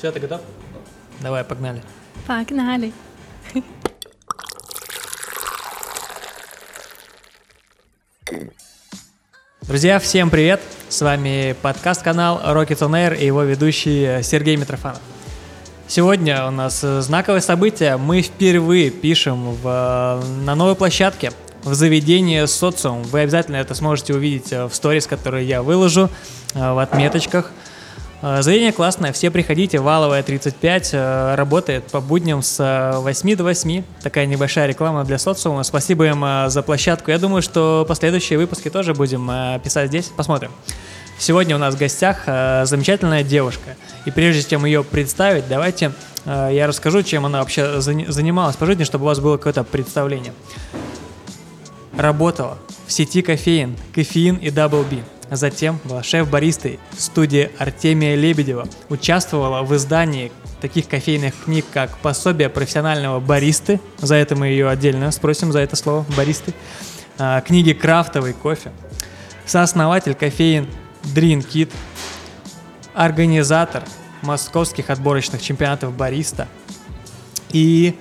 Все, ты готов? Давай, погнали. Погнали. Друзья, всем привет! С вами подкаст-канал Rocket on Air и его ведущий Сергей Митрофанов. Сегодня у нас знаковое событие. Мы впервые пишем в, на новой площадке в заведении социум. Вы обязательно это сможете увидеть в сторис, которые я выложу в отметочках – Э, заведение классное, все приходите, валовая 35, э, работает по будням с 8 до 8. Такая небольшая реклама для социума. Спасибо им э, за площадку. Я думаю, что последующие выпуски тоже будем писать здесь. Посмотрим. Сегодня у нас в гостях замечательная девушка. И прежде чем ее представить, давайте я расскажу, чем она вообще занималась по жизни, чтобы у вас было какое-то представление. Работала в сети кофеин, кофеин и Double B Затем была шеф-баристой студии Артемия Лебедева. Участвовала в издании таких кофейных книг, как «Пособие профессионального баристы». За это мы ее отдельно спросим, за это слово «баристы». А, книги «Крафтовый кофе». Сооснователь кофеин Дрин Кит. Организатор московских отборочных чемпионатов бариста. И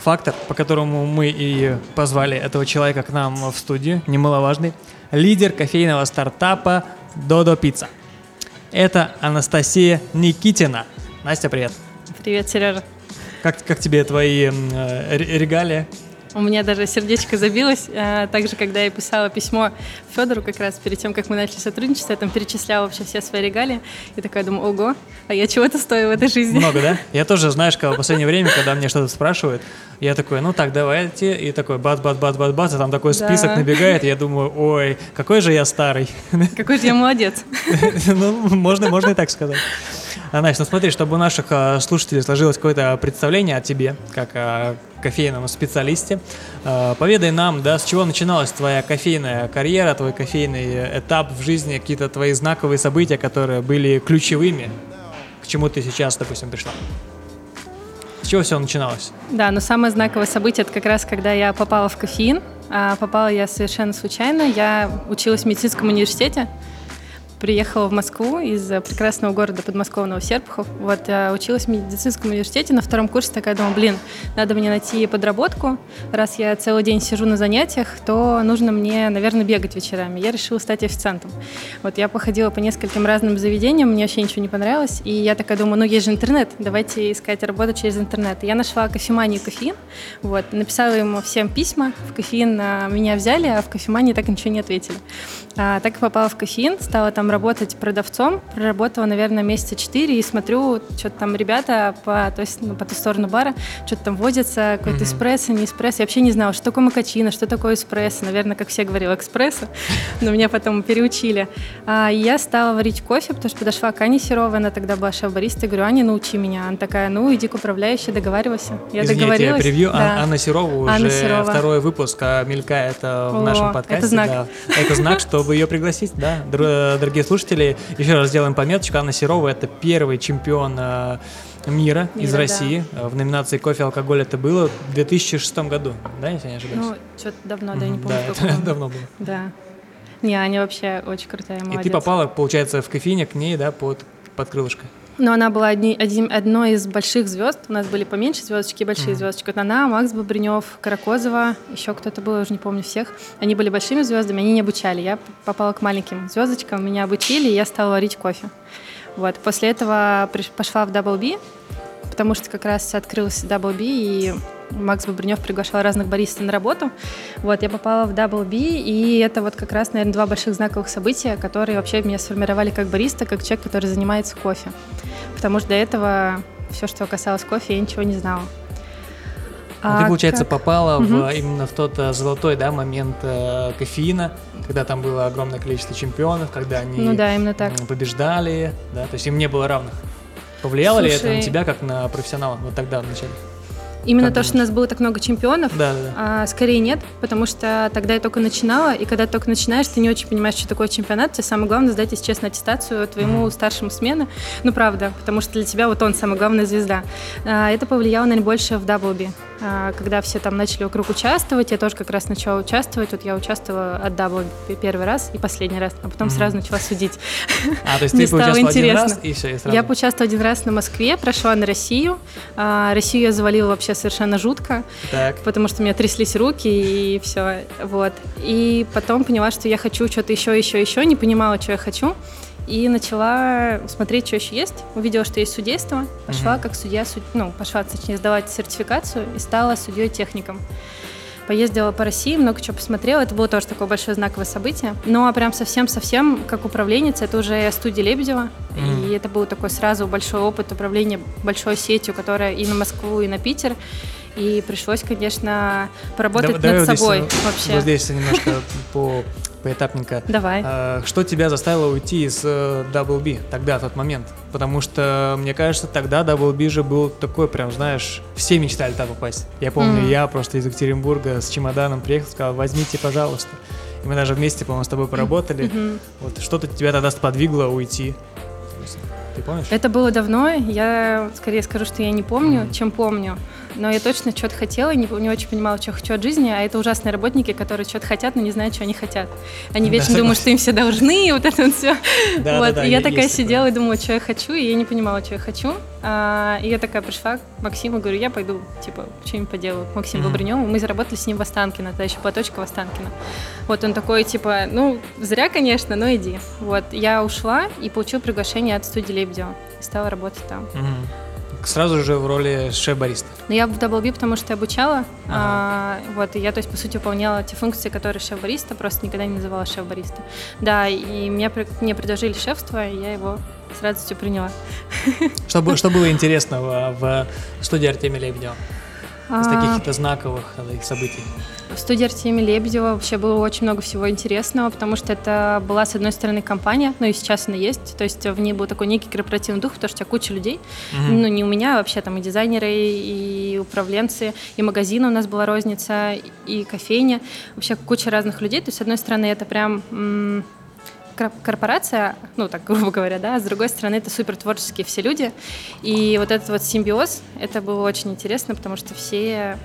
фактор, по которому мы и позвали этого человека к нам в студию, немаловажный – лидер кофейного стартапа Додо Пицца. Это Анастасия Никитина. Настя, привет. Привет, Сережа. Как, как тебе твои э, регалии? У меня даже сердечко забилось. А, также, когда я писала письмо Федору как раз перед тем, как мы начали сотрудничество, я там перечисляла вообще все свои регалии. И такая думаю, ого, а я чего-то стою в этой жизни. Много, да? Я тоже, знаешь, в последнее время, когда мне что-то спрашивают, я такой, ну так, давайте. И такой бац, бац, бац, бац, бац, и там такой список да. набегает, и я думаю, ой, какой же я старый. Какой же я молодец. Ну, можно, можно и так сказать. А, Настя, ну смотри, чтобы у наших а, слушателей сложилось какое-то представление о тебе, как о кофейном специалисте, а, поведай нам, да, с чего начиналась твоя кофейная карьера, твой кофейный этап в жизни, какие-то твои знаковые события, которые были ключевыми, к чему ты сейчас, допустим, пришла. С чего все начиналось? Да, но самое знаковое событие это как раз когда я попала в кофеин. А попала я совершенно случайно. Я училась в медицинском университете приехала в Москву из э, прекрасного города подмосковного Серпухов. Вот я училась в медицинском университете на втором курсе, такая думаю, блин, надо мне найти подработку. Раз я целый день сижу на занятиях, то нужно мне, наверное, бегать вечерами. Я решила стать официантом. Вот я походила по нескольким разным заведениям, мне вообще ничего не понравилось. И я такая думаю, ну есть же интернет, давайте искать работу через интернет. Я нашла кофеманию кофеин, вот, написала ему всем письма, в кофеин а, меня взяли, а в кофемании так ничего не ответили. А, так и попала в кофеин, стала там работать продавцом, проработала, наверное, месяца четыре и смотрю, что-то там ребята по, то есть, ну, по ту сторону бара, что-то там возятся, какой-то mm-hmm. эспрессо, не эспрессо. Я вообще не знала, что такое макачино, что такое эспрессо. Наверное, как все говорила, экспрессо, но меня потом переучили. А, я стала варить кофе, потому что подошла к Ане Серовой, она тогда была шеф-бариста, говорю, Аня, научи меня. Она такая, ну, иди к управляющей, договаривайся. Я Извини, договорилась. Я превью. Да. Анна Серова Анна уже Серова. второй выпуск а мелькает в О, нашем подкасте. Это знак. Да. Это знак, чтобы ее пригласить, да. Дорогие слушатели, еще раз сделаем пометочку. Анна Серова – это первый чемпион э, мира, мира из России. Да. В номинации «Кофе алкоголь» это было в 2006 году, да, если я не ошибаюсь? Ну, что-то давно, да, я не помню. Да, это давно было. Да. Не, Аня вообще очень крутая, молодец. И ты попала, получается, в кофейне к ней, да, под, под крылышко? Но она была одни, один, одной из больших звезд. У нас были поменьше звездочки и большие mm-hmm. звездочки. Вот она, Макс Бобринев, Каракозова, еще кто-то был, я уже не помню всех. Они были большими звездами, они не обучали. Я попала к маленьким звездочкам, меня обучили, и я стала варить кофе. Вот. После этого пошла в Double B, потому что как раз открылся Double B, и Макс Бобринев приглашал разных баристов на работу. Вот, я попала в Double B, и это вот как раз, наверное, два больших знаковых события, которые вообще меня сформировали как бариста, как человек, который занимается кофе. Потому что до этого все, что касалось кофе, я ничего не знала. А, а ты, получается, как? попала угу. в, именно в тот э, золотой да, момент э, кофеина, когда там было огромное количество чемпионов, когда они ну, да, именно так. побеждали, да, то есть им не было равных. Повлияло Слушай... ли это на тебя как на профессионала вот тогда, в начале? Именно Как то, что у нас было так много чемпионов, Да, да, а, скорее нет, потому что тогда я только начинала, и когда ты только начинаешь, ты не очень понимаешь, что такое чемпионат. Тебе самое главное сдать, если честно, аттестацию твоему Мгм. старшему смены. Ну, правда, потому что для тебя вот он самая главная звезда. А, Это повлияло, наверное, больше в даблби. А, Когда все там начали вокруг участвовать, я тоже как раз начала участвовать. Вот я участвовала от даблби первый раз и последний раз, а потом Мгм. сразу начала судить. А, то есть ты стало поучаствовал один интересно. раз, и все, и сразу. Я поучаствовала один раз на Москве, прошла на Россию. А, Россию я завалила вообще совершенно жутко Так. потому что у меня тряслись руки и все, вот. И потом поняла, что я хочу что-то еще, еще, еще, не понимала, что я хочу, и начала смотреть, что еще есть. Увидела, что есть судейство, пошла Мгм. как судья, суд- ну, пошла, точнее, сдавать сертификацию и стала судьей-техником. Поездила по России, много чего посмотрела. Это было тоже такое большое знаковое событие. Ну, а прям совсем-совсем, как управленец, это уже студия Лебедева. Мгм. И это был такой сразу большой опыт управления большой сетью, которая и на Москву, и на Питер. И пришлось, конечно, поработать давай над здесь, собой э, вообще. Вот здесь немножко по поэтапненько. Давай. А, Что тебя заставило уйти из э, Double B тогда, в тот момент? Потому что, мне кажется, тогда Double B же был такой, прям, знаешь, все мечтали туда попасть. Я помню, Мгм. я просто из Екатеринбурга с чемоданом приехал, сказал, возьмите, пожалуйста. И мы даже вместе, по-моему, с тобой поработали. Мгм. Вот что-то тебя тогда сподвигло уйти. Ты помнишь? Это было давно, я скорее скажу, что я не помню, Мгм. чем помню. Но я точно что-то хотела, не, не очень понимала, что хочу от жизни, а это ужасные работники, которые что-то хотят, но не знают, что они хотят. Они Да, вечно думают, что им все должны, и вот это вот все. Да, вот. да, да, и я такая такое. сидела и думала, что я хочу, и я не понимала, что я хочу. А, и я такая пришла к Максиму, говорю, я пойду, типа, что-нибудь поделаю. К Максиму мы заработали с ним в Останкино, тогда еще платочка в Останкино. Вот он такой, типа, ну, зря, конечно, но иди. Вот, я ушла и получила приглашение от студии Лебедева и стала работать там. Мгм. Сразу же в роли шеф-бариста. Но я в Double B, потому что обучала. Ага. А, вот, и я, то есть, по сути, выполняла те функции, которые шеф-бариста, просто никогда не называла шеф-бариста. Да, и при- мне предложили шефство, и я его с радостью приняла. Что, что было интересного в студии Артемия Лебедева? Из А, таких каких-то знаковых э, событий. В студии Артемия Лебедева вообще было очень много всего интересного, потому что это была, с одной стороны, компания, ну и сейчас она есть, то есть в ней был такой некий корпоративный дух, потому что у тебя куча людей, Мгм. ну не у меня, а вообще там и дизайнеры, и управленцы, и магазины у нас была розница, и кофейня, вообще куча разных людей, то есть с одной стороны это прям корпорация, ну так грубо говоря, да, а с другой стороны это супер творческие все люди, и вот этот вот симбиоз, это было очень интересно, потому что все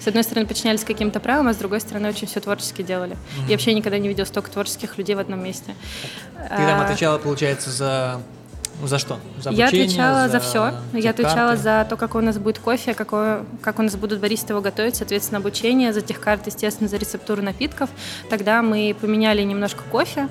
с одной стороны, подчинялись каким-то правилам, а с другой стороны, очень все творчески делали. Мгм. Я вообще никогда не видела столько творческих людей в одном месте. Ты там А, отвечала, получается, за... За что? За я обучение, отвечала за, все. Я отвечала за то, какой у нас будет кофе, какое, как у нас будут баристы его готовить, соответственно, обучение, за техкарты, естественно, за рецептуру напитков. Тогда мы поменяли немножко кофе,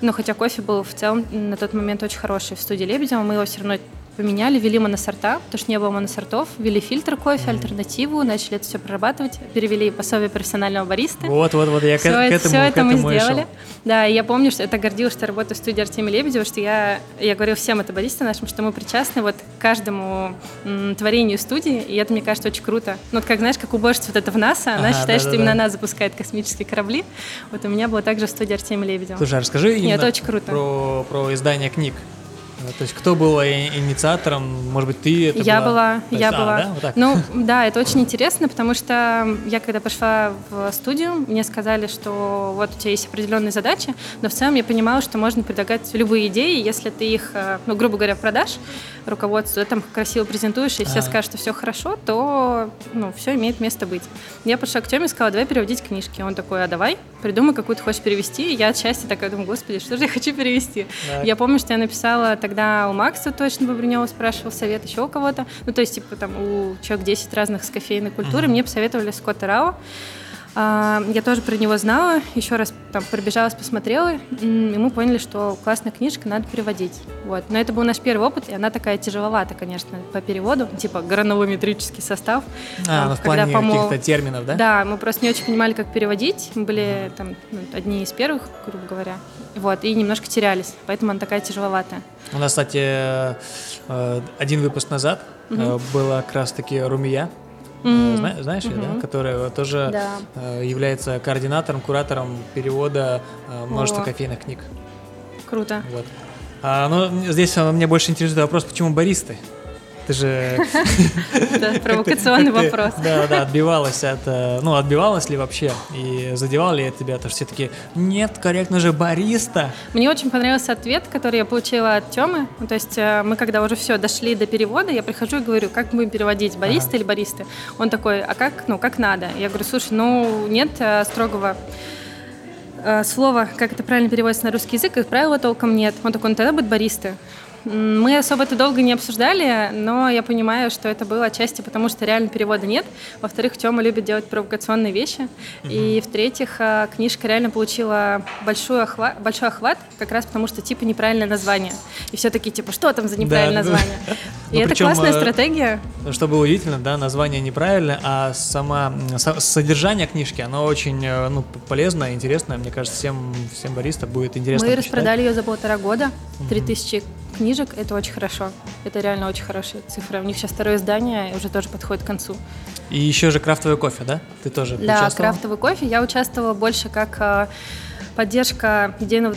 но хотя кофе был в целом на тот момент очень хороший в студии Лебедева, мы его все равно поменяли, ввели моносорта, потому что не было моносортов, ввели фильтр кофе, альтернативу, начали это все прорабатывать, перевели пособие профессионального бариста. Вот, вот, вот, я к, Все, к это, этому, всё к это мы этому шел. сделали. Да, и я помню, что это гордилась, что я работаю в студии Артемия Лебедева, что я, я говорю всем это баристам нашим, что мы причастны вот к каждому м, творению студии, и это, мне кажется, очень круто. Ну, вот как, знаешь, как уборщица вот это в НАСА, она Ага, считает, что да-да-да. именно она запускает космические корабли. Вот у меня было также в студии Артемия Лебедева. Слушай, а расскажи Нет, это очень круто. Про, про издание книг. Э, То есть кто был инициатором? Может быть, ты это я была? была, То есть, я а, была. да? Вот так? Ну, да, это очень интересно, потому что я когда пошла в студию, мне сказали, что вот у тебя есть определенные задачи, но в целом я понимала, что можно предлагать любые идеи, если ты их, э, ну, грубо говоря, продашь руководству, там красиво презентуешь, и все Ага. скажут, что все хорошо, то, ну, все имеет место быть. Я пошла к Теме и сказала, давай переводить книжки. Он такой, а давай, придумай, какую ты хочешь перевести. И я от счастья такая думаю, господи, что же я хочу перевести? Так. Я помню, что я написала тогда у Макса точно Бобринева, спрашивал совет еще у кого-то. Ну, то есть, типа, там, у человек 10 разных с кофейной культуры. Мгм. Мне посоветовали Скотта Рао. А, Я тоже про него знала, еще раз там пробежалась, посмотрела, и мы поняли, что классная книжка, надо переводить. Вот. Но это был наш первый опыт, и она такая тяжеловата, конечно, по переводу, типа гранулометрический состав. А, там, ну в когда плане помол- каких-то терминов, да? Да, мы просто не очень понимали, как переводить. Мы были там ну, одни из первых, грубо говоря. Вот, и немножко терялись, поэтому она такая тяжеловатая. У нас, кстати, э, э, один выпуск назад э, была как раз-таки Румия. М, зна- Знаешь ее, да? Которая тоже Да. э, является координатором, куратором перевода э, множества О. кофейных книг. Круто. Вот. А, ну, здесь меня больше интересует вопрос, почему баристы? Ты же... Да, провокационный вопрос. Да, да, отбивалась от... э, Ну, отбивалась ли вообще? И задевал ли это тебя? То, что все таки нет, корректно же, бариста. Мне очень понравился ответ, который я получила от Тёмы. Ну, То есть э, мы когда уже все дошли до перевода, я прихожу и говорю, как будем переводить, бариста или баристы? Он такой, а как, ну, как надо? Я говорю, слушай, ну, нет э, строгого слова, как это правильно переводится на русский язык, как правило, толком нет. Он такой, ну, тогда будет баристы. Мы особо это долго не обсуждали, но я понимаю, что это было отчасти потому, что реально перевода нет. Во-вторых, Тёма любит делать провокационные вещи. И в-третьих, э, книжка реально получила большой охват, большой охват, как раз потому, что типа неправильное название. И все такие, типа, что там за неправильное да. название? И Ну, это причём, классная э, стратегия. Что было удивительно, да, название неправильное, а сама содержание книжки, оно очень э, ну, полезное, интересное. Мне кажется, всем, всем баристам будет интересно Мы почитать. распродали ее за полтора года. 3000 книжек — это очень хорошо. Это реально очень хорошая цифра. У них сейчас второе издание уже тоже подходит к концу. И еще же крафтовый кофе, да? Ты тоже Да, крафтовый кофе. Я участвовала больше как э, поддержка идейного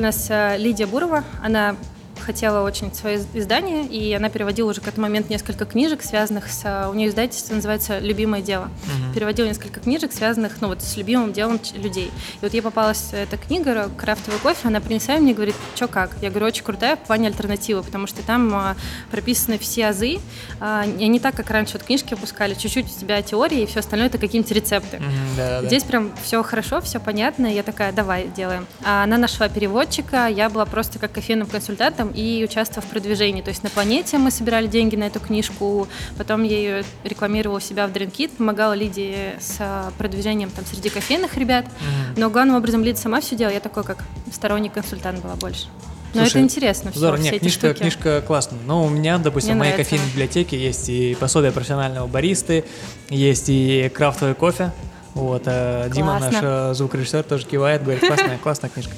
нас э, Лидия Бурова, она хотела очень свое издание, и она переводила уже к этому моменту несколько книжек, связанных с... э, У нее издательство называется «Любимое дело». Мгм. Переводила несколько книжек, связанных ну, вот, с любимым делом людей. И вот ей попалась эта книга «Крафтовый кофе», она принесла и мне говорит, что как? Я говорю, очень крутая в плане альтернативы, потому что там а, прописаны все азы, а, и не так, как раньше вот книжки выпускали, чуть-чуть у тебя теории, и все остальное это какие-нибудь рецепты. Да-да-да. Здесь прям все хорошо, все понятно. Я такая, давай делаем. А она нашла переводчика, я была просто как кофейным консультантом и участвовала в продвижении. То есть на планете мы собирали деньги на эту книжку, потом я ее рекламировала у себя в Дринкит, помогала Лидии с а, продвижением там среди кофейных ребят. Но главным образом Лидия сама все делала, я такой как сторонний консультант была больше. Но Слушай, это интересно все, Здорово, все нет, эти книжка, штуки. книжка классная. Но у меня, допустим, Мне в моей нравится. кофейной библиотеке есть и пособие профессионального баристы, есть и крафтовый кофе. Вот, а Дима, наш э, звукорежиссер, тоже кивает, говорит, классная, классная книжка.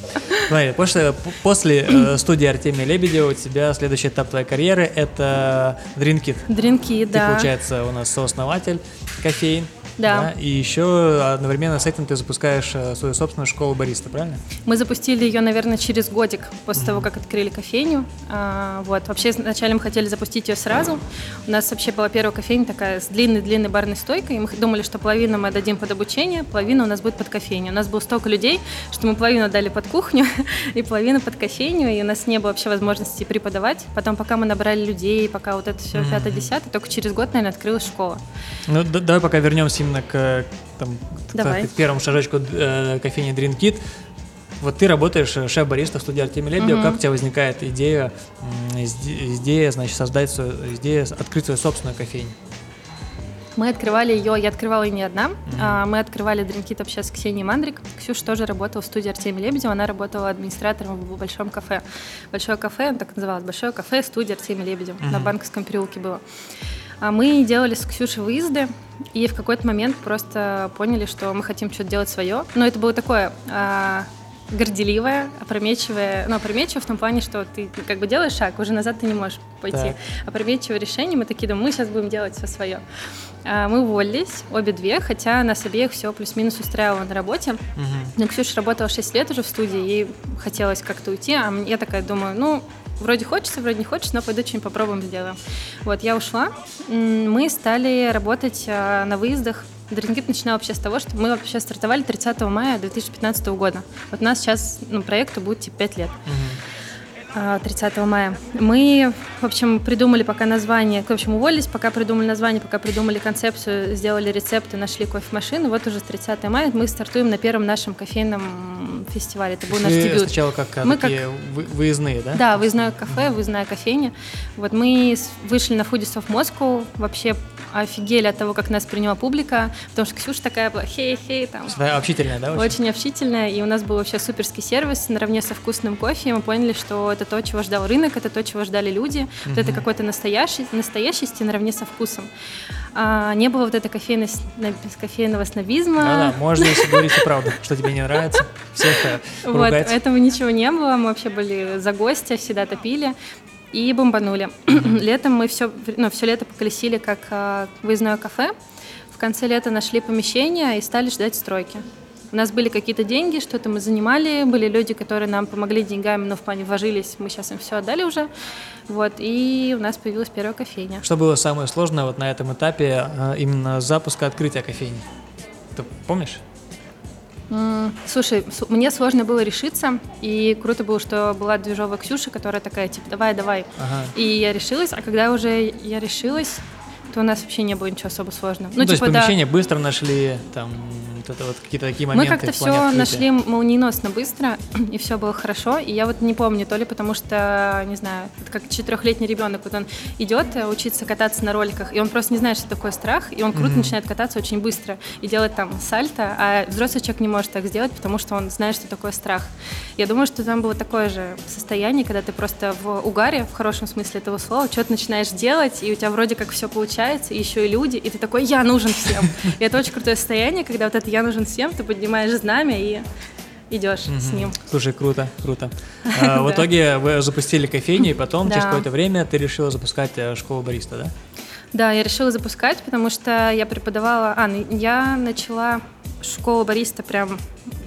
Смотри, после, после э, студии Артемия Лебедева у тебя следующий этап твоей карьеры – это Дринкит. Дринки, Ты, да. получается, у нас сооснователь кофеин. Да. И еще одновременно с этим ты запускаешь э, свою собственную школу бариста, правильно? Мы запустили ее, наверное, через годик после того, как открыли кофейню. А, вот. Вообще, вначале мы хотели запустить ее сразу. У нас вообще была первая кофейня такая с длинной-длинной барной стойкой. И мы думали, что половину мы дадим под обучение, половина у нас будет под кофейню. У нас было столько людей, что мы половину дали под кухню и половину под кофейню, и у нас не было вообще возможности преподавать. Потом, пока мы набрали людей, пока вот это все пятое-десятое, только через год, наверное, открылась школа. Ну, давай пока вернемся именно к, там, Давай. к первому шажочку э, кофейни Dream Kit. Вот ты работаешь э, шеф-бариста в студии Артемия Лебедева. Мгм. Как у тебя возникает идея, идея, значит, создать свою, идея открыть свою собственную кофейню? Мы открывали ее, я открывала ее не одна. А, Мы открывали Дринкит вообще с Ксенией Мандрик. Ксюша тоже работала в студии Артемия Лебедева. Она работала администратором в большом кафе. Большое кафе, он так называлось, большое кафе, студия Артемия Лебедева. На Мгм. Банковском переулке было. А Мы делали с Ксюшей выезды, и в какой-то момент просто поняли, что мы хотим что-то делать свое. Но это было такое а, горделивое, опрометчивое, ну, опрометчивое в том плане, что ты как бы делаешь шаг, уже назад ты не можешь пойти. Так. Опрометчивое решение, мы такие думаем, мы сейчас будем делать все свое. А, Мы уволились, обе две, хотя нас обеих все плюс-минус устраивало на работе. Мгм. Но Ксюша работала 6 лет уже в студии, ей хотелось как-то уйти, а я такая думаю, ну, вроде хочется, вроде не хочется, но пойду что-нибудь попробуем, сделаем. Вот, я ушла, мы стали работать а, на выездах. Дринкит начинал вообще с того, что мы вообще стартовали 30 мая 2015 года. Вот у нас сейчас, ну, проекту будет типа 5 лет. Мгм. А, 30 мая. Мы, в общем, придумали пока название, в общем, уволились, пока придумали название, пока придумали концепцию, сделали рецепты, нашли кофемашину. Вот уже с 30 мая мы стартуем на первом нашем кофейном фестивале. Это был наш дебют. сначала как а, Мы такие вы- выездные, да? Да, выездное кафе, выездная кофейня. Вот мы вышли на Foodies of Moscow, вообще офигели от того, как нас приняла публика, потому что Ксюша такая была, хей-хей, там, Своя общительная, да? очень? очень общительная, и у нас был вообще суперский сервис наравне со вкусным кофе, и мы поняли, что это то, чего ждал рынок, это то, чего ждали люди, вот это какой-то настоящий, настоящести наравне со вкусом. А, не было вот этой кофейной, кофейного снобизма. Да-да, можно, если говорить и правду, что тебе не нравится, всех э, Вот, этого ничего не было, мы вообще были за гостя, всегда топили и бомбанули. Летом мы все, ну, все лето поколесили как а, выездное кафе. В конце лета нашли помещение и стали ждать стройки. У нас были какие-то деньги, что-то мы занимали, были люди, которые нам помогли деньгами, но в плане вложились, мы сейчас им все отдали уже. Вот, и у нас появилась первая кофейня. Что было самое сложное вот на этом этапе э, именно запуска открытия кофейни? Ты помнишь? Слушай, мне сложно было решиться, и круто было, что была движовая Ксюша, которая такая, типа, давай, давай. Ага. И я решилась, а когда уже я решилась, то у нас вообще не было ничего особо сложного. Ну, ну типа, то есть помещение да. быстро нашли, там, это вот какие-то такие моменты. Мы как-то все нашли молниеносно быстро, и все было хорошо. И я вот не помню, то ли потому что, не знаю, это как четырехлетний ребенок, вот он идет э, учиться кататься на роликах, и он просто не знает, что такое страх, и он круто mm-hmm. начинает кататься очень быстро и делать там сальто, а взрослый человек не может так сделать, потому что он знает, что такое страх. Я думаю, что там было такое же состояние, когда ты просто в угаре, в хорошем смысле этого слова, что-то начинаешь делать, и у тебя вроде как все получается, и еще и люди, и ты такой, я нужен всем. И это очень крутое состояние, когда вот это я нужен всем, ты поднимаешь знамя и идешь угу. с ним. Слушай, круто, круто. А, в итоге вы запустили кофейню, и потом через какое-то время ты решила запускать э, школу бариста, да? Да, я решила запускать, потому что я преподавала... А, я начала школу бариста прям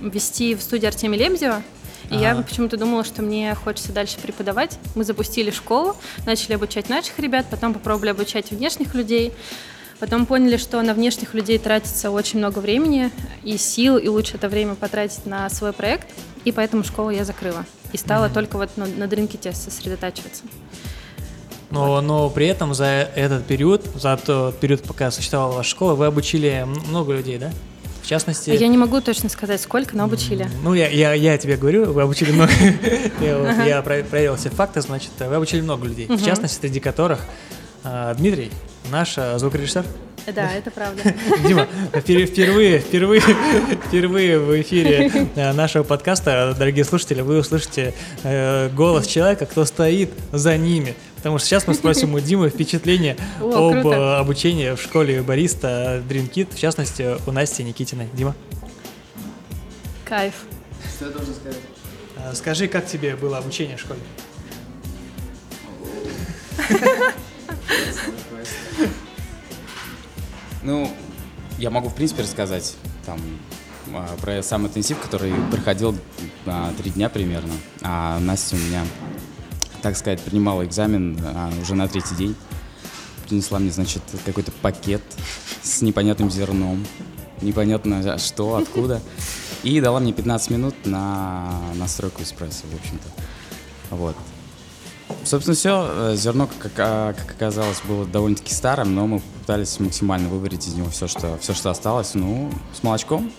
вести в студии Артемия Лебедева. И ага. я почему-то думала, что мне хочется дальше преподавать. Мы запустили школу, начали обучать наших ребят, потом попробовали обучать внешних людей. Потом поняли, что на внешних людей тратится очень много времени и сил, и лучше это время потратить на свой проект. И поэтому школу я закрыла. И стала mm-hmm. только вот на, на дринкете сосредотачиваться. Но, но при этом за этот период, за тот период, пока существовала ваша школа, вы обучили много людей, да? В частности... Я не могу точно сказать, сколько, но обучили. Ну, я, я, я тебе говорю, вы обучили много... Я проверил все факты, значит, вы обучили много людей. В частности, среди которых а, Дмитрий, наш а, звукорежиссер. Да, это правда. Дима, впервые, впервые, впервые в эфире а, нашего подкаста, дорогие слушатели, вы услышите э, голос человека, кто стоит за ними. Потому что сейчас мы спросим у Димы впечатление О, об круто. обучении в школе бариста Dream Kit, в частности, у Насти Никитиной. Дима? Кайф. Что я должен сказать? Скажи, как тебе было обучение в школе? Ну, я могу, в принципе, рассказать там а, про сам интенсив, который проходил а, три дня примерно. А Настя у меня, так сказать, принимала экзамен а, уже на третий день. Принесла мне, значит, какой-то пакет с непонятным зерном. Непонятно что, откуда. И дала мне 15 минут на настройку эспрессо, в общем-то. Вот. Собственно, все. Э, зерно, как, как оказалось, было довольно-таки старым, но мы пытались максимально выварить из него все, что, все, что осталось. Ну, с молочком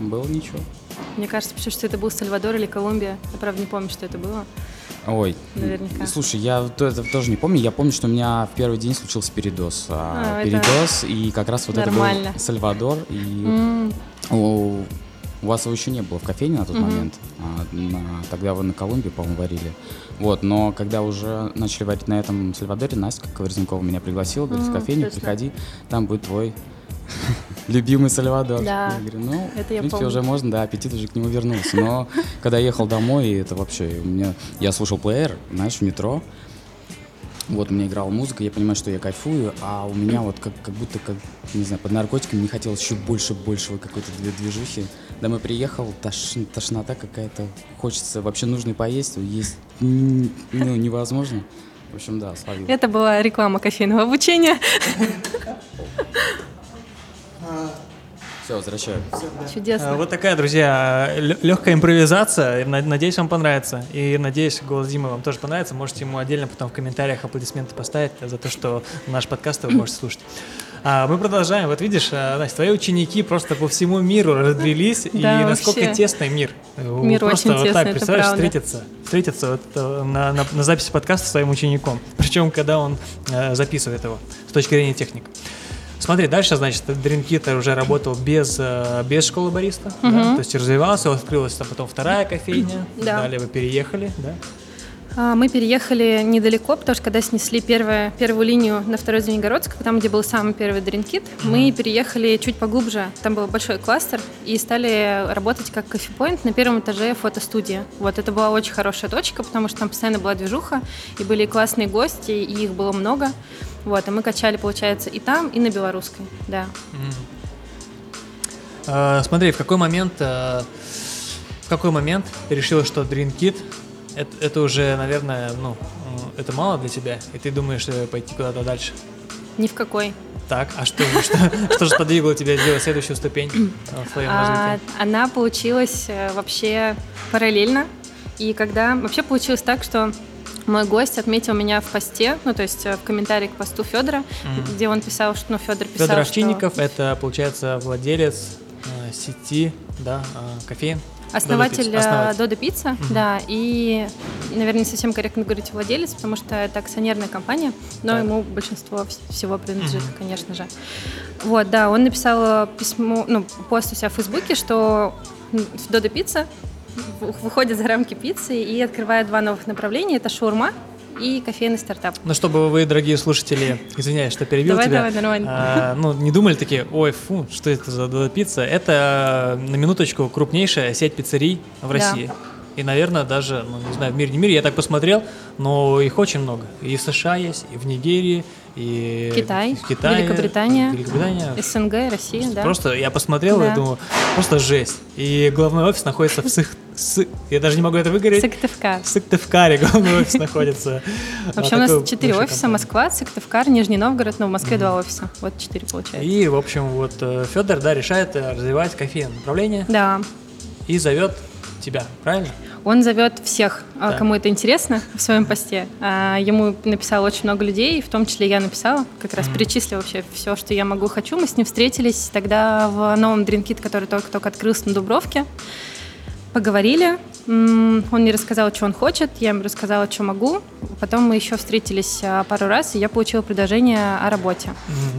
было ничего. Мне кажется, почему что это был Сальвадор или Колумбия. Я, правда, не помню, что это было. Ой, наверняка. Слушай, я это тоже не помню. Я помню, что у меня в первый день случился передоз. А, а передоз, это... и как раз вот Нормально. это был Сальвадор. И mm. у, у вас его еще не было в кофейне на тот mm-hmm. момент. А, на, тогда вы на Колумбии, по-моему, варили. Вот, но когда уже начали варить на этом Сальвадоре, Настя Коварзенкова меня пригласила, говорит, в кофейню приходи, там будет твой любимый Сальвадор. Да, я говорю, ну, это в принципе, помню. уже можно, да, аппетит уже к нему вернулся. Но когда я ехал домой, это вообще, у меня, я слушал плеер, знаешь, в метро, вот у меня играла музыка, я понимаю, что я кайфую, а у меня вот как, как будто, как, не знаю, под наркотиками не хотелось еще больше, больше какой-то движухи. Домой приехал, тош, тошнота какая-то, хочется, вообще нужно и поесть, есть ну, невозможно. В общем, да, словил. Это была реклама кофейного обучения. Все, возвращаю. Чудесно. А, вот такая, друзья, легкая импровизация. Надеюсь, вам понравится. И надеюсь, голос Димы вам тоже понравится. Можете ему отдельно потом в комментариях аплодисменты поставить за то, что наш подкаст вы можете слушать. А мы продолжаем. Вот видишь, а, Настя, твои ученики просто по всему миру разбрелись, да, и насколько тесный мир. Мир просто вот так, представляешь, встретиться, встретиться вот э, на, на, на записи подкаста с своим учеником. Причем, когда он э, записывает его с точки зрения техник. Смотри, дальше, значит, Дринкит уже работал без, э, без школы бариста, угу. да? то есть развивался, открылась а потом вторая кофейня, да. далее вы переехали, да? А, мы переехали недалеко, потому что когда снесли первое, первую линию на второй Звенигородск, там, где был самый первый дринкит, мы переехали чуть поглубже, там был большой кластер, и стали работать как кофепоинт на первом этаже фотостудии. Вот это была очень хорошая точка, потому что там постоянно была движуха, и были классные гости, и их было много. Вот, и мы качали, получается, и там, и на белорусской, да. Mm-hmm. Э, смотри, в какой момент, э, в какой момент ты решила, что Dream Kit это, это уже, наверное, ну, это мало для тебя, и ты думаешь э, пойти куда-то дальше? Ни в какой. Так, а что, что, что же подвигло тебя сделать следующую ступень э, в твоем А, развитии? она получилась э, вообще параллельно. И когда вообще получилось так, что мой гость отметил меня в посте, ну то есть в комментарии к посту Федора, Мгм. где он писал, что ну Федор писал, Федор что Овчинников, это, получается, владелец э, сети, да, э, кофеин. Основатель. Основатель. Додо Пицца, да, и, наверное, не совсем корректно говорить владелец, потому что это акционерная компания, но Так. ему большинство вс- всего принадлежит, конечно же. Вот, да, он написал письмо, ну, пост у себя в Фейсбуке, что Додо Пицца выходит за рамки пиццы и открывает два новых направления, это шаурма и кофейный стартап. Ну, чтобы вы, дорогие слушатели, извиняюсь, что перебил Давай, тебя. давай, нормально. а, ну, не думали такие, ой, фу, что это за пицца? Это, э, на минуточку, крупнейшая сеть пиццерий в Да. России. И, наверное, даже, ну, не знаю, в мире, не мире, я так посмотрел, но их очень много. И в США есть, и в Нигерии, и Китай, в Китае, Великобритания, Великобритания. СНГ, Россия, да. Просто я посмотрел и Да. думаю, просто жесть. И главный офис находится в Сых... Сы- Я даже не могу это выговорить. Сыктывкар. В Сыктывкаре главный офис находится. Вообще А, у нас четыре офиса. Москва, Сыктывкар, Нижний Новгород, но в Москве два офиса. Вот четыре получается. И, в общем, вот Федор, да, решает э, развивать кофейное направление Да, и зовет тебя, правильно? он зовет всех, а, Так. кому это интересно, в своем посте. А, Ему написало очень много людей, в том числе я написала, как раз перечислила вообще все, что я могу, хочу. Мы с ним встретились тогда в новом дринкит, который только-только открылся на Дубровке. Поговорили, он мне рассказал, что он хочет, я ему рассказала, что могу. Потом мы еще встретились а, пару раз, и я получила предложение о работе.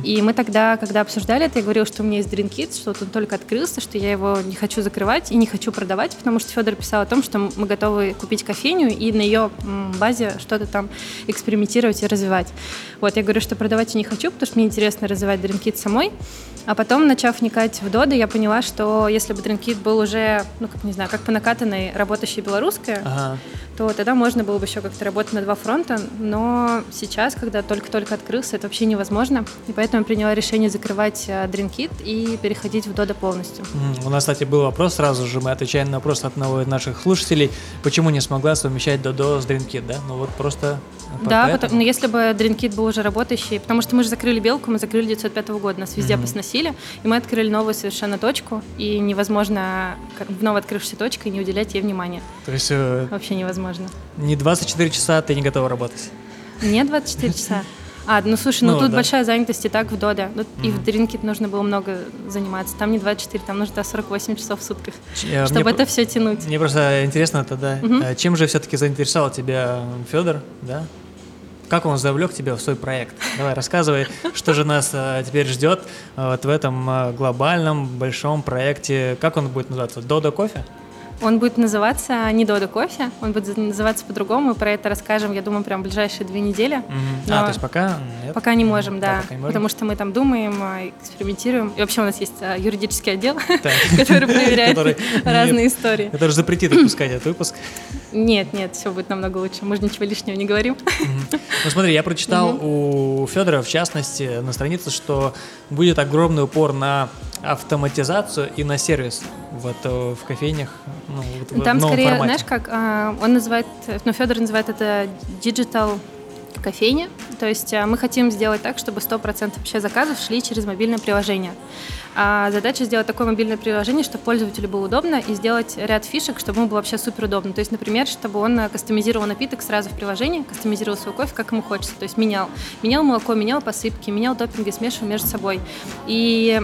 И мы тогда, когда обсуждали это, я говорила, что у меня есть дринкит, что он только открылся, что я его не хочу закрывать и не хочу продавать, потому что Федор писал о том, что мы готовы купить кофейню и на ее базе что-то там экспериментировать и развивать. Вот, я говорю, что продавать я не хочу, потому что мне интересно развивать дринкит самой. А потом, начав вникать в Доды, я поняла, что если бы дринкит был уже, ну, как не знаю, как по накатанной работающей белорусская, Ага. То тогда можно было бы еще как-то работать на два фронта, но сейчас, когда только-только открылся, это вообще невозможно, и поэтому я приняла решение закрывать э, Dreamkit и переходить в Дода полностью. У нас, кстати, был вопрос сразу же, мы отвечаем на вопрос от одного из наших слушателей, почему не смогла совмещать Додо с Дринкит, да? Ну вот просто по- Да, потому- но если бы Dreamkit был уже работающий, потому что мы же закрыли Белку, мы закрыли 905 года, нас везде посносили, и мы открыли новую совершенно точку, и невозможно как в новой открывшейся точке не уделять ей внимания. То есть э, Вообще невозможно. Не 24 часа ты не готова работать. Не 24 часа. А, ну слушай, ну, Ну, тут да. большая занятость и так в Доде. Ну, И в Дринкит нужно было много заниматься. Там не 24, там нужно да, 48 часов в сутках, Ч- э, чтобы это все тянуть. Мне просто интересно тогда, Мгм. э, чем же все-таки заинтересовал тебя Федор, да? Как он завлек тебя в свой проект? Давай, рассказывай, что же нас э, теперь ждет э, вот в этом глобальном большом проекте. Как он будет называться? Додо кофе? Он будет называться не Дода кофе, он будет называться по-другому. Про это расскажем, я думаю, прям в ближайшие две недели. Но А, то есть пока нет? Пока не можем, да. пока не можем. Потому что мы там думаем, а, экспериментируем. И вообще у нас есть а, юридический отдел, который проверяет разные истории. Это же запретит выпускать этот выпуск. Нет, нет, все будет намного лучше. Мы же ничего лишнего не говорим. Ну смотри, я прочитал у Федора, в частности, на странице, что будет огромный упор на автоматизацию и на сервис вот в кофейнях. Ну, вот Там скорее, формате. знаешь, как а, он называет, ну, Федор называет это digital кофейня. То есть а, мы хотим сделать так, чтобы 100% вообще заказов шли через мобильное приложение. А задача сделать такое мобильное приложение, чтобы пользователю было удобно, и сделать ряд фишек, чтобы ему было вообще супер удобно. То есть, например, чтобы он а, кастомизировал напиток сразу в приложении, кастомизировал свой кофе, как ему хочется. То есть менял. Менял молоко, менял посыпки, менял топпинги, смешивал между собой. И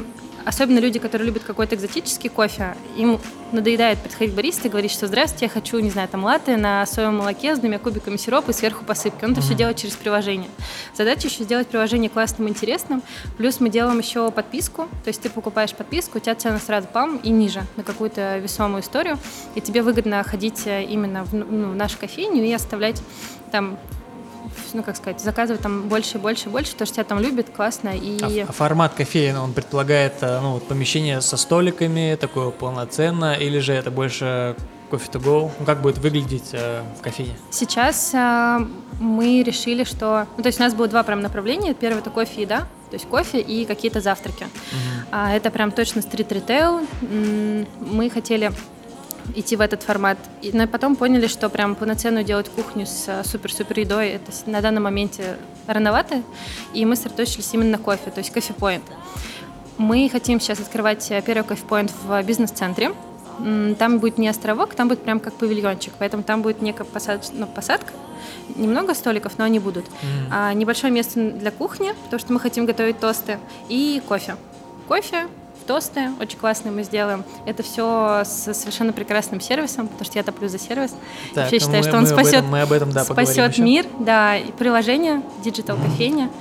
Особенно люди, которые любят какой-то экзотический кофе, им надоедает подходить к баристе и говорить, что здравствуйте, я хочу, не знаю, там латте на соевом молоке с двумя кубиками сиропа и сверху посыпки. Он это все делает через приложение. Задача еще сделать приложение классным и интересным. Плюс мы делаем еще подписку. То есть ты покупаешь подписку, у тебя цена сразу пам и ниже на какую-то весомую историю. И тебе выгодно ходить э, именно в, ну, в нашу кофейню и оставлять там ну, как сказать, заказывать там больше, больше, больше, потому что тебя там любят, классно, и... А, а формат кофеин, он предполагает э, ну, вот помещение со столиками, такое полноценно, или же это больше кофе to go? Ну, как будет выглядеть э, в кофейне? Сейчас а, мы решили, что... Ну, то есть у нас было два прям направления. Первое — это кофе и еда. то есть кофе и какие-то завтраки. А, это прям точно стрит-ритейл. Мы хотели идти в этот формат. И, но потом поняли, что прям полноценную делать кухню с э, супер-супер едой, это на данном моменте рановато, и мы сосредоточились именно на кофе, то есть кофе-поинт. Мы хотим сейчас открывать э, первый кофе-поинт в бизнес-центре. Там будет не островок, там будет прям как павильончик, поэтому там будет некая посад... ну, посадка, немного столиков, но они будут. Mm. А, небольшое место для кухни, потому что мы хотим готовить тосты, и кофе. Кофе, тосты очень классные мы сделаем. Это все с совершенно прекрасным сервисом, потому что я топлю за сервис. Так, Вообще считаю, мы, что он мы спасет, об этом, мы об этом да, спасет мир. Да, и приложение Digital кофейня.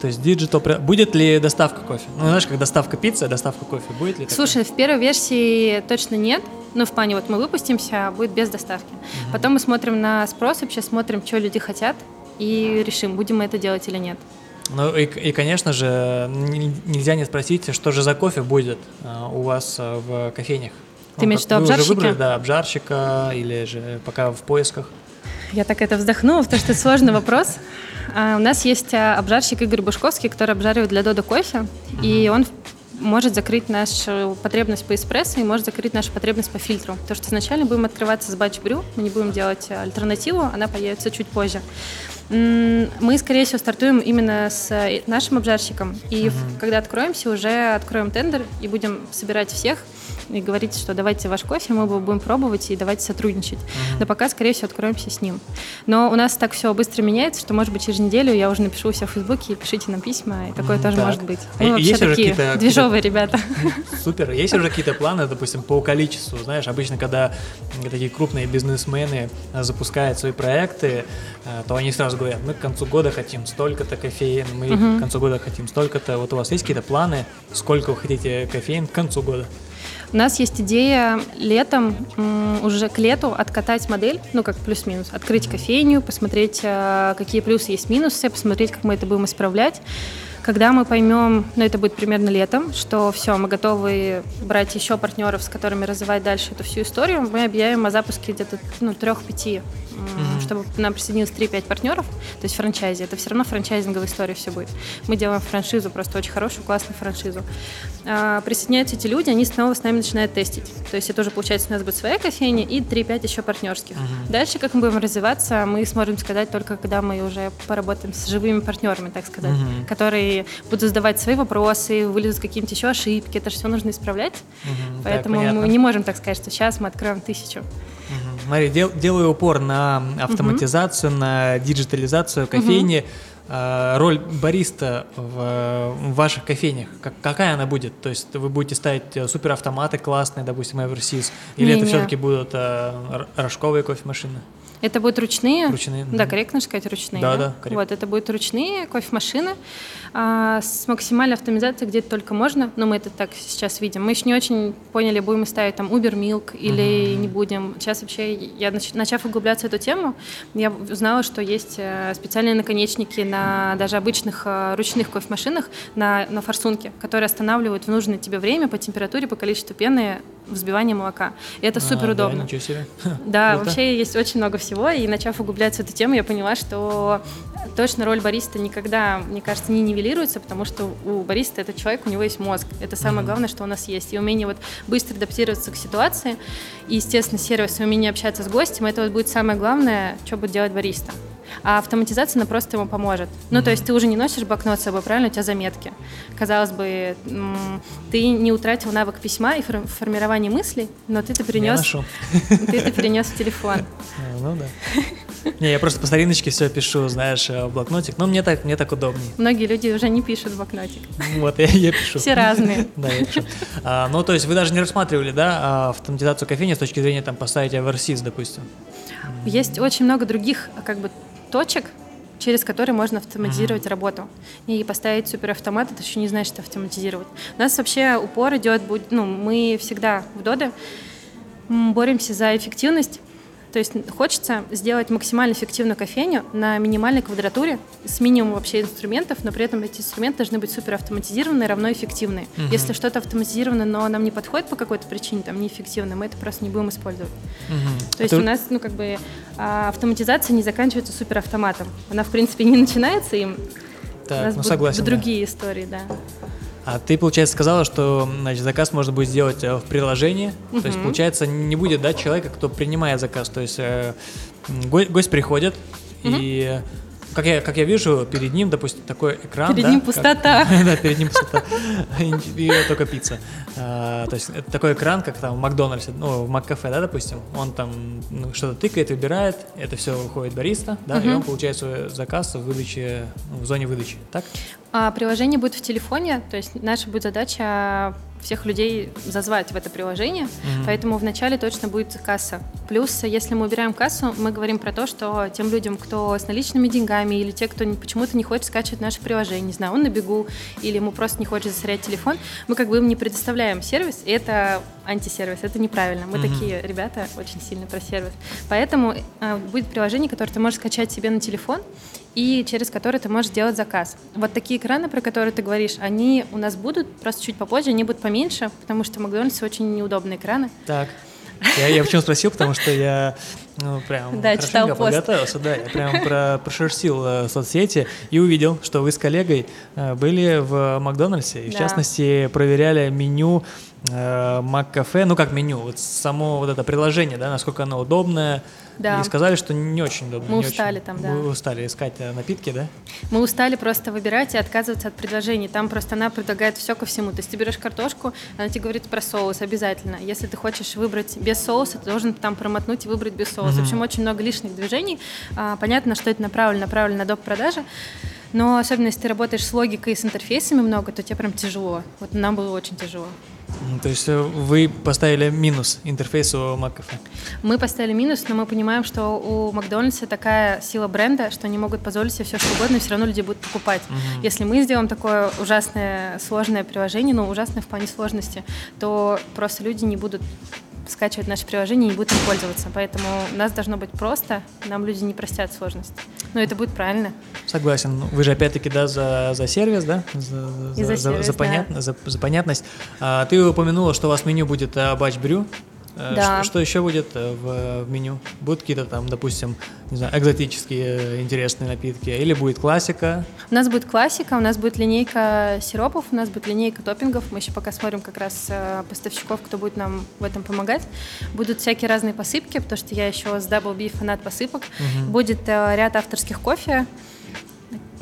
То есть Digital... Будет ли доставка кофе? Ну, знаешь, как доставка пиццы, доставка кофе. Будет ли Слушай, такое? в первой версии точно нет. Ну, в плане, вот мы выпустимся, а будет без доставки. Угу. Потом мы смотрим на спрос, вообще смотрим, что люди хотят, и решим, будем мы это делать или нет. Ну и, и, конечно же, нельзя не спросить, что же за кофе будет а, у вас а, в кофейнях. Ты имеешь в виду обжарщики? Уже выбрали, да, обжарщика или же пока в поисках? Я так это вздохнула, потому что это сложный вопрос. А, у нас есть обжарщик Игорь Бушковский, который обжаривает для Дода кофе, и он может закрыть нашу потребность по эспрессо и может закрыть нашу потребность по фильтру. Потому что изначально будем открываться с батч-брю, мы не будем делать альтернативу, она появится чуть позже. Мы, скорее всего, стартуем именно с э, нашим обжарщиком. И угу. когда откроемся, уже откроем тендер и будем собирать всех и говорить, что давайте ваш кофе, мы его будем пробовать и давайте сотрудничать. Uh-huh. Но пока, скорее всего, откроемся с ним. Но у нас так все быстро меняется, что, может быть, через неделю я уже напишу все в Фейсбуке, пишите нам письма, и такое mm, тоже так. может быть. Мы а вообще такие движовые ребята. Супер. Есть уже какие-то планы, допустим, по количеству? Знаешь, обычно, когда такие крупные бизнесмены запускают свои проекты, э, то они сразу говорят, мы к концу года хотим столько-то кофеин, мы uh-huh. к концу года хотим столько-то. Вот у вас есть какие-то планы, сколько вы хотите кофеин к концу года? У нас есть идея летом, уже к лету откатать модель, ну как плюс-минус, открыть кофейню, посмотреть, э, какие плюсы есть минусы, посмотреть, как мы это будем исправлять. Когда мы поймем, ну это будет примерно летом, что все, мы готовы брать еще партнеров, с которыми развивать дальше эту всю историю, мы объявим о запуске где-то ну, трех-пяти mm-hmm. чтобы к нам присоединилось 3-5 партнеров, то есть франчайзи, это все равно франчайзинговая история все будет. Мы делаем франшизу, просто очень хорошую, классную франшизу. А, присоединяются эти люди, они снова с нами начинают тестить. То есть это уже, получается, у нас будет своя кофейня и 3-5 еще партнерских. Mm-hmm. Дальше, как мы будем развиваться, мы сможем сказать только, когда мы уже поработаем с живыми партнерами, так сказать, mm-hmm. которые будут задавать свои вопросы, вылезут какие-нибудь еще ошибки, это же все нужно исправлять. Mm-hmm. Поэтому так, мы не можем так сказать, что сейчас мы откроем тысячу. Смотри, дел, делаю упор на автоматизацию, угу. на диджитализацию кофейни. Угу. роль бариста в, в ваших кофейнях, как, какая она будет? То есть вы будете ставить э, суперавтоматы классные, допустим, Eversys, или не, это все-таки будут э, рожковые кофемашины? Это будут ручные. Ручные. Да, корректно сказать ручные. Да, да. Корректно. Вот, это будут ручные кофемашины а, с максимальной автоматизацией где-то только можно, но мы это так сейчас видим. Мы еще не очень поняли, будем мы ставить там Uber Milk или mm-hmm. не будем. Сейчас вообще, я начав углубляться в эту тему, я узнала, что есть э, специальные наконечники на даже обычных э, ручных кофемашинах на, на форсунке, которые останавливают в нужное тебе время по температуре, по количеству пены взбивания молока. И это а, супер удобно. Да, ничего себе. Да, вообще есть очень много всего, и начав углубляться в эту тему, я поняла, что точно роль бариста никогда, мне кажется, не нивелируется, потому что у бариста этот человек, у него есть мозг. Это самое главное, что у нас есть. И умение вот быстро адаптироваться к ситуации, и, естественно, сервис, и умение общаться с гостем, это вот будет самое главное, что будет делать бариста а автоматизация, она просто ему поможет. Ну, то есть ты уже не носишь блокнот с собой, правильно? У тебя заметки. Казалось бы, ты не утратил навык письма и формирования мыслей, но ты это перенес, ты это перенес в телефон. Ну да. Не, я просто по стариночке все пишу, знаешь, э, в блокнотик. Но мне так, мне так удобнее. Многие люди уже не пишут в блокнотик. Вот, я, я пишу. Все разные. Да, я пишу. А, ну, то есть вы даже не рассматривали, да, автоматизацию кофейни с точки зрения там поставить оверсиз, допустим? Есть очень много других, как бы, точек, через которые можно автоматизировать mm-hmm. работу. И поставить суперавтомат, это еще не значит автоматизировать. У нас вообще упор идет, ну, мы всегда в Доде боремся за эффективность то есть хочется сделать максимально эффективную кофейню на минимальной квадратуре с минимумом вообще инструментов, но при этом эти инструменты должны быть супер автоматизированные, равно эффективные. Угу. Если что-то автоматизировано, но нам не подходит по какой-то причине, там неэффективно, мы это просто не будем использовать. Угу. То есть Ты... у нас, ну как бы а, автоматизация не заканчивается суперавтоматом. Она в принципе не начинается им, у нас ну, будут согласен, да. другие истории, да. А ты, получается, сказала, что значит, заказ можно будет сделать э, в приложении. То есть, получается, не будет да, человека, кто принимает заказ. То есть э, го- гость приходит, и как я, как я вижу, перед ним, допустим, такой экран. Перед да, ним как- пустота. Да, перед ним пустота. И только пицца. А, То есть это такой экран, как там в Макдональдсе, ну, в Маккафе, да, допустим. Он там ну, что-то тыкает, выбирает, это все уходит бариста, да, и он получает свой заказ в выдаче, ну, в зоне выдачи, так? А приложение будет в телефоне, то есть наша будет задача всех людей зазвать в это приложение, Мгм. поэтому вначале точно будет касса. Плюс, если мы убираем кассу, мы говорим про то, что тем людям, кто с наличными деньгами или те, кто почему-то не хочет скачивать наше приложение, не знаю, он на бегу или ему просто не хочет засорять телефон, мы как бы им не предоставляем сервис, и это антисервис, это неправильно. Мы Мгм. такие ребята очень сильно про сервис. Поэтому э, будет приложение, которое ты можешь скачать себе на телефон, и через который ты можешь сделать заказ. Вот такие экраны, про которые ты говоришь, они у нас будут, просто чуть попозже, они будут поменьше, потому что в Макдональдсе очень неудобные экраны. Так. Я, я почему спросил, потому что я ну, прям Да, читал пост. подготовился, да, я прям про, прошерстил э, соцсети и увидел, что вы с коллегой э, были в Макдональдсе, и в Да. частности проверяли меню э, Маккафе, ну как меню, вот само вот это приложение, да, насколько оно удобное, Да. и сказали, что не очень удобно. Мы не очень. устали там, да. Вы устали искать э, напитки, да? Мы устали просто выбирать и отказываться от предложений. Там просто она предлагает все ко всему. То есть ты берешь картошку, она тебе говорит про соус обязательно. Если ты хочешь выбрать без соуса, ты должен там промотнуть и выбрать без соуса. Мгм. В общем, очень много лишних движений. А, понятно, что это направлено, направлено на доп. продажи. Но особенно если ты работаешь с логикой и с интерфейсами много, то тебе прям тяжело. Вот нам было очень тяжело. М, То есть э, вы поставили минус интерфейсу Маккафе. Мы поставили минус, но мы понимаем, что у Макдональдса такая сила бренда, что они могут позволить себе все что угодно, и все равно люди будут покупать. Мгм. Если мы сделаем такое ужасное, сложное приложение, ну, ужасное в плане сложности, то просто люди не будут скачивать наше приложение и не будут им пользоваться. Поэтому у нас должно быть просто, нам люди не простят сложности. Но это будет правильно. Согласен. Ну, Вы же опять-таки, да, за, за сервис, да? За, И за сервис, за, да. понятно- за- за понятность. А, ты упомянула, что у вас меню будет а, бач брю. Э, Да. Что, что еще будет э, в, в меню? Будут какие-то там, допустим, не знаю, экзотические э, интересные напитки? Или будет классика? У нас будет классика, у нас будет линейка сиропов, у нас будет линейка топпингов. Мы еще пока смотрим как раз э, поставщиков, кто будет нам в этом помогать. Будут всякие разные посыпки, потому что я еще с Double B фанат посыпок. Мгм. Будет э, ряд авторских кофе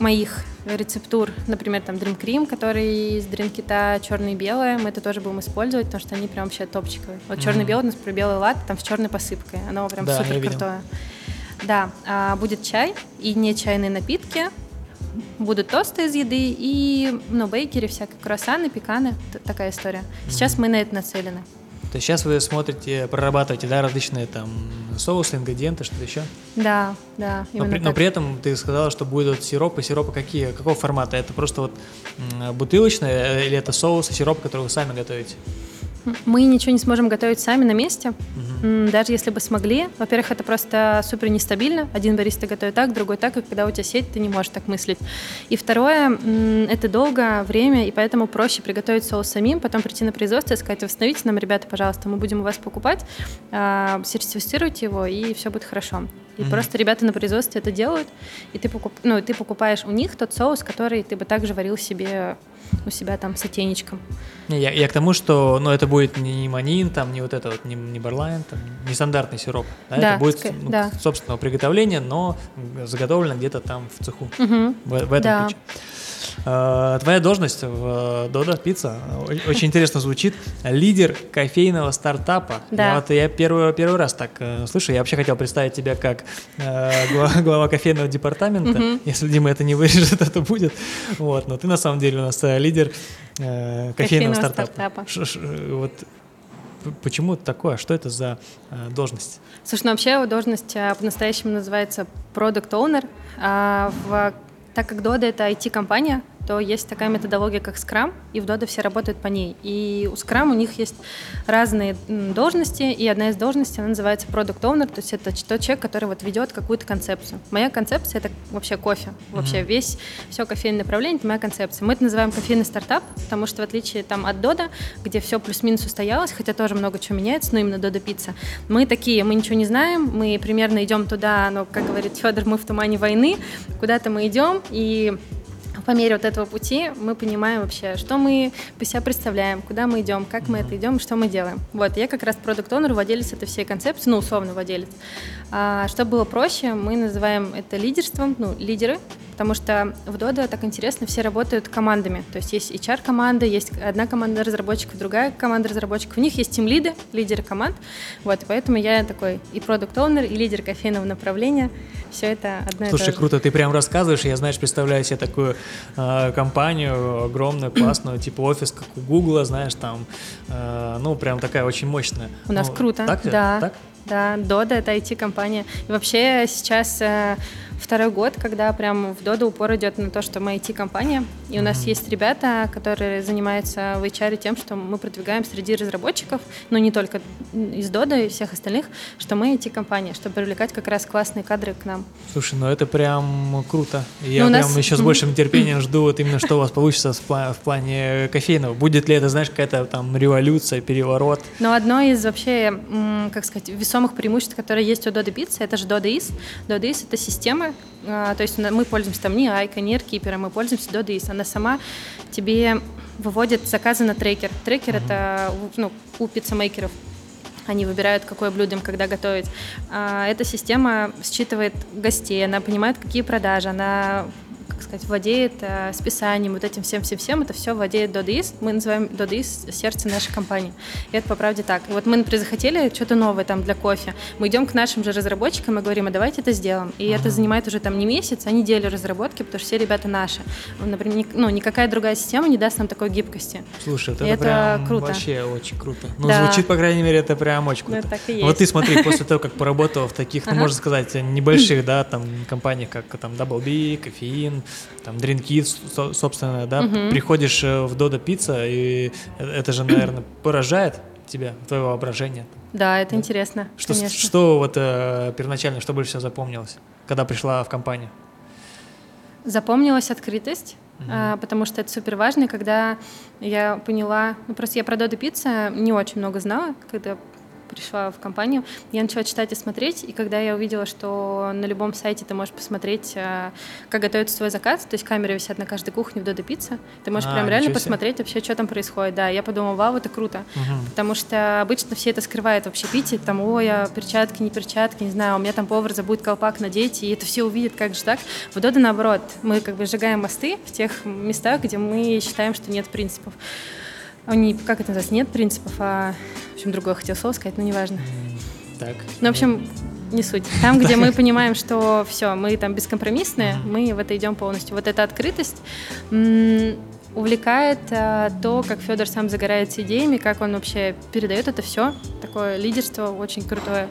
моих рецептур, например, там Dream Cream, который из дринкита черное и белое, мы это тоже будем использовать, потому что они прям вообще топчиковые. Вот черный белый у нас про белый лад, там с черной посыпкой, оно прям Да, супер крутое. Да, а, будет чай и не чайные напитки, будут тосты из еды и, ну, бейкери, всякие круассаны, пеканы, такая история. Сейчас мы на это нацелены. То есть сейчас вы смотрите, прорабатываете, да, различные там соусы, ингредиенты, что-то еще? Да, да, Но при, но при этом ты сказала, что будут сиропы. Сиропы какие? Какого формата? Это просто вот бутылочные э, или это соус и сироп, который вы сами готовите? Мы ничего не сможем готовить сами на месте. М, даже если бы смогли. Во-первых, это просто супер нестабильно. Один бариста готовит так, другой так, и когда у тебя сеть, ты не можешь так мыслить. И второе, это долго, время, и поэтому проще приготовить соус самим, потом прийти на производство и сказать, восстановите нам, ребята, пожалуйста, мы будем у вас покупать, а, сертифицируйте его, и все будет хорошо. И Мгм. просто ребята на производстве это делают, и ты, покуп... ну, ты покупаешь у них тот соус, который ты бы также варил себе у себя там с отенечком. Не, Я, я к тому, что ну, это будет не манин, там, не вот это вот, не, не барлайн, там, не стандартный сироп. Да, Да, это будет ну, да. собственного приготовления, но заготовлено где-то там в цеху. Мгм. В, в этом Да. ключе. А, Твоя должность в Дода Пицца очень интересно звучит. Лидер кофейного стартапа. Да. Вот, я первый, первый раз так э, слышу. Я вообще хотел представить тебя как э, глава, кофейного департамента. Если Дима это не вырежет, это будет. Вот. Но ты на самом деле у нас э, лидер э, кофейного, Кофейного стартапа. э, вот почему такое? Что это за э, должность? Слушай, ну вообще должность а, по-настоящему называется Product Owner. А в, так как Dodo — это IT-компания, то есть такая методология, как Scrum, и в Dodo все работают по ней. И у Scrum у них есть разные должности, и одна из должностей, она называется Product Owner, то есть это тот человек, который вот ведет какую-то концепцию. Моя концепция — это вообще кофе. Вообще весь, все кофейное направление — это моя концепция. Мы это называем кофейный стартап, потому что в отличие там от Dodo, где все плюс-минус устоялось, хотя тоже много чего меняется, но именно Dodo Pizza, мы такие, мы ничего не знаем, мы примерно идем туда, но, как говорит Федор, мы в тумане войны, куда-то мы идем, и по мере вот этого пути мы понимаем вообще, что мы по себя представляем, куда мы идем, как мы это идем что мы делаем. Вот, я как раз продукт онер владелец этой всей концепции, ну, условно владелец. А, чтобы было проще, мы называем это лидерством, ну, лидеры, потому что в Dodo так интересно, все работают командами. То есть есть HR-команда, есть одна команда разработчиков, другая команда разработчиков. У них есть тим-лиды, лидеры команд. Вот, и поэтому я такой и продукт оунер и лидер кофейного направления. Все это одно Слушай, и то же. круто, ты прям рассказываешь, я, знаешь, представляю себе такую э, компанию огромную, классную, типа офис, как у Гугла, знаешь, там, э, ну, прям такая очень мощная. У нас Ну, круто, Так? да. Так? Да, Дода это IT-компания. И вообще сейчас э, второй год, когда прям в Дода упор идет на то, что мы IT-компания. И у нас есть ребята, которые занимаются в HR тем, что мы продвигаем среди разработчиков, но не только из Дода и всех остальных, что мы IT-компания, чтобы привлекать как раз классные кадры к нам. Слушай, ну это прям круто. Я Ну, прям нас- еще с большим терпением жду вот именно, что у вас получится в пла- в плане кофейного. Будет ли это, знаешь, какая-то там революция, переворот? Но одно из вообще, как сказать, весомых преимуществ, которые есть у Dodo Pizza, это же Dodo Is. Dodo Is — это система, а, то есть мы пользуемся там не Айка, не Airkeeper, мы пользуемся Is. Она сама тебе выводит заказы на трекер. Трекер — это ну, у пиццемейкеров. Они выбирают, какое блюдо им когда готовить. А эта система считывает гостей, она понимает, какие продажи, она как сказать, владеет э, списанием, вот этим всем-всем-всем, это все владеет Dodis. Мы называем Dodis сердце нашей компании. И это по правде так. И вот мы, например, захотели что-то новое там для кофе. Мы идем к нашим же разработчикам и говорим, а давайте это сделаем. И это занимает уже там не месяц, а неделю разработки, потому что все ребята наши. Например, ни- ну, никакая другая система не даст нам такой гибкости. Слушай, вот И это, это прям круто. вообще очень круто. Ну, Да. звучит, по крайней мере, это прям очень Ну, круто. так и Вот есть. ты смотри, после того, как поработал в таких, ну, можно сказать, небольших, да, там, компаниях, как там Double B, Кофеин, там, со- собственно, да, Мгм. приходишь э, в Dodo Pizza, и это же, наверное, поражает тебя, твое воображение. Да, это интересно, Что, конечно. что вот э, первоначально, что больше всего запомнилось, когда пришла в компанию? Запомнилась открытость, а, потому что это супер важно. Когда я поняла, ну просто я про Додо Пицца не очень много знала, когда пришла в компанию, я начала читать и смотреть, и когда я увидела, что на любом сайте ты можешь посмотреть, а, как готовится твой заказ, то есть камеры висят на каждой кухне в Додо Пицца, ты можешь А, прям реально посмотреть вообще, что там происходит. Да, я подумала, вау, это круто. Мгм. Потому что обычно все это скрывают в общепите, там, ой, а перчатки, не перчатки, не знаю, у меня там повар забудет колпак надеть, и это все увидят, как же так. В Додо наоборот, мы как бы сжигаем мосты в тех местах, где мы считаем, что нет принципов. Они, как это называется, нет принципов, а, в общем, другое хотел слово сказать, но неважно. Так. Ну, в общем, не суть. Там, где мы понимаем, что все, мы там бескомпромиссные, мы в это идем полностью. Вот эта открытость увлекает а, то, как Федор сам загорается идеями, как он вообще передает это все. Такое лидерство очень крутое.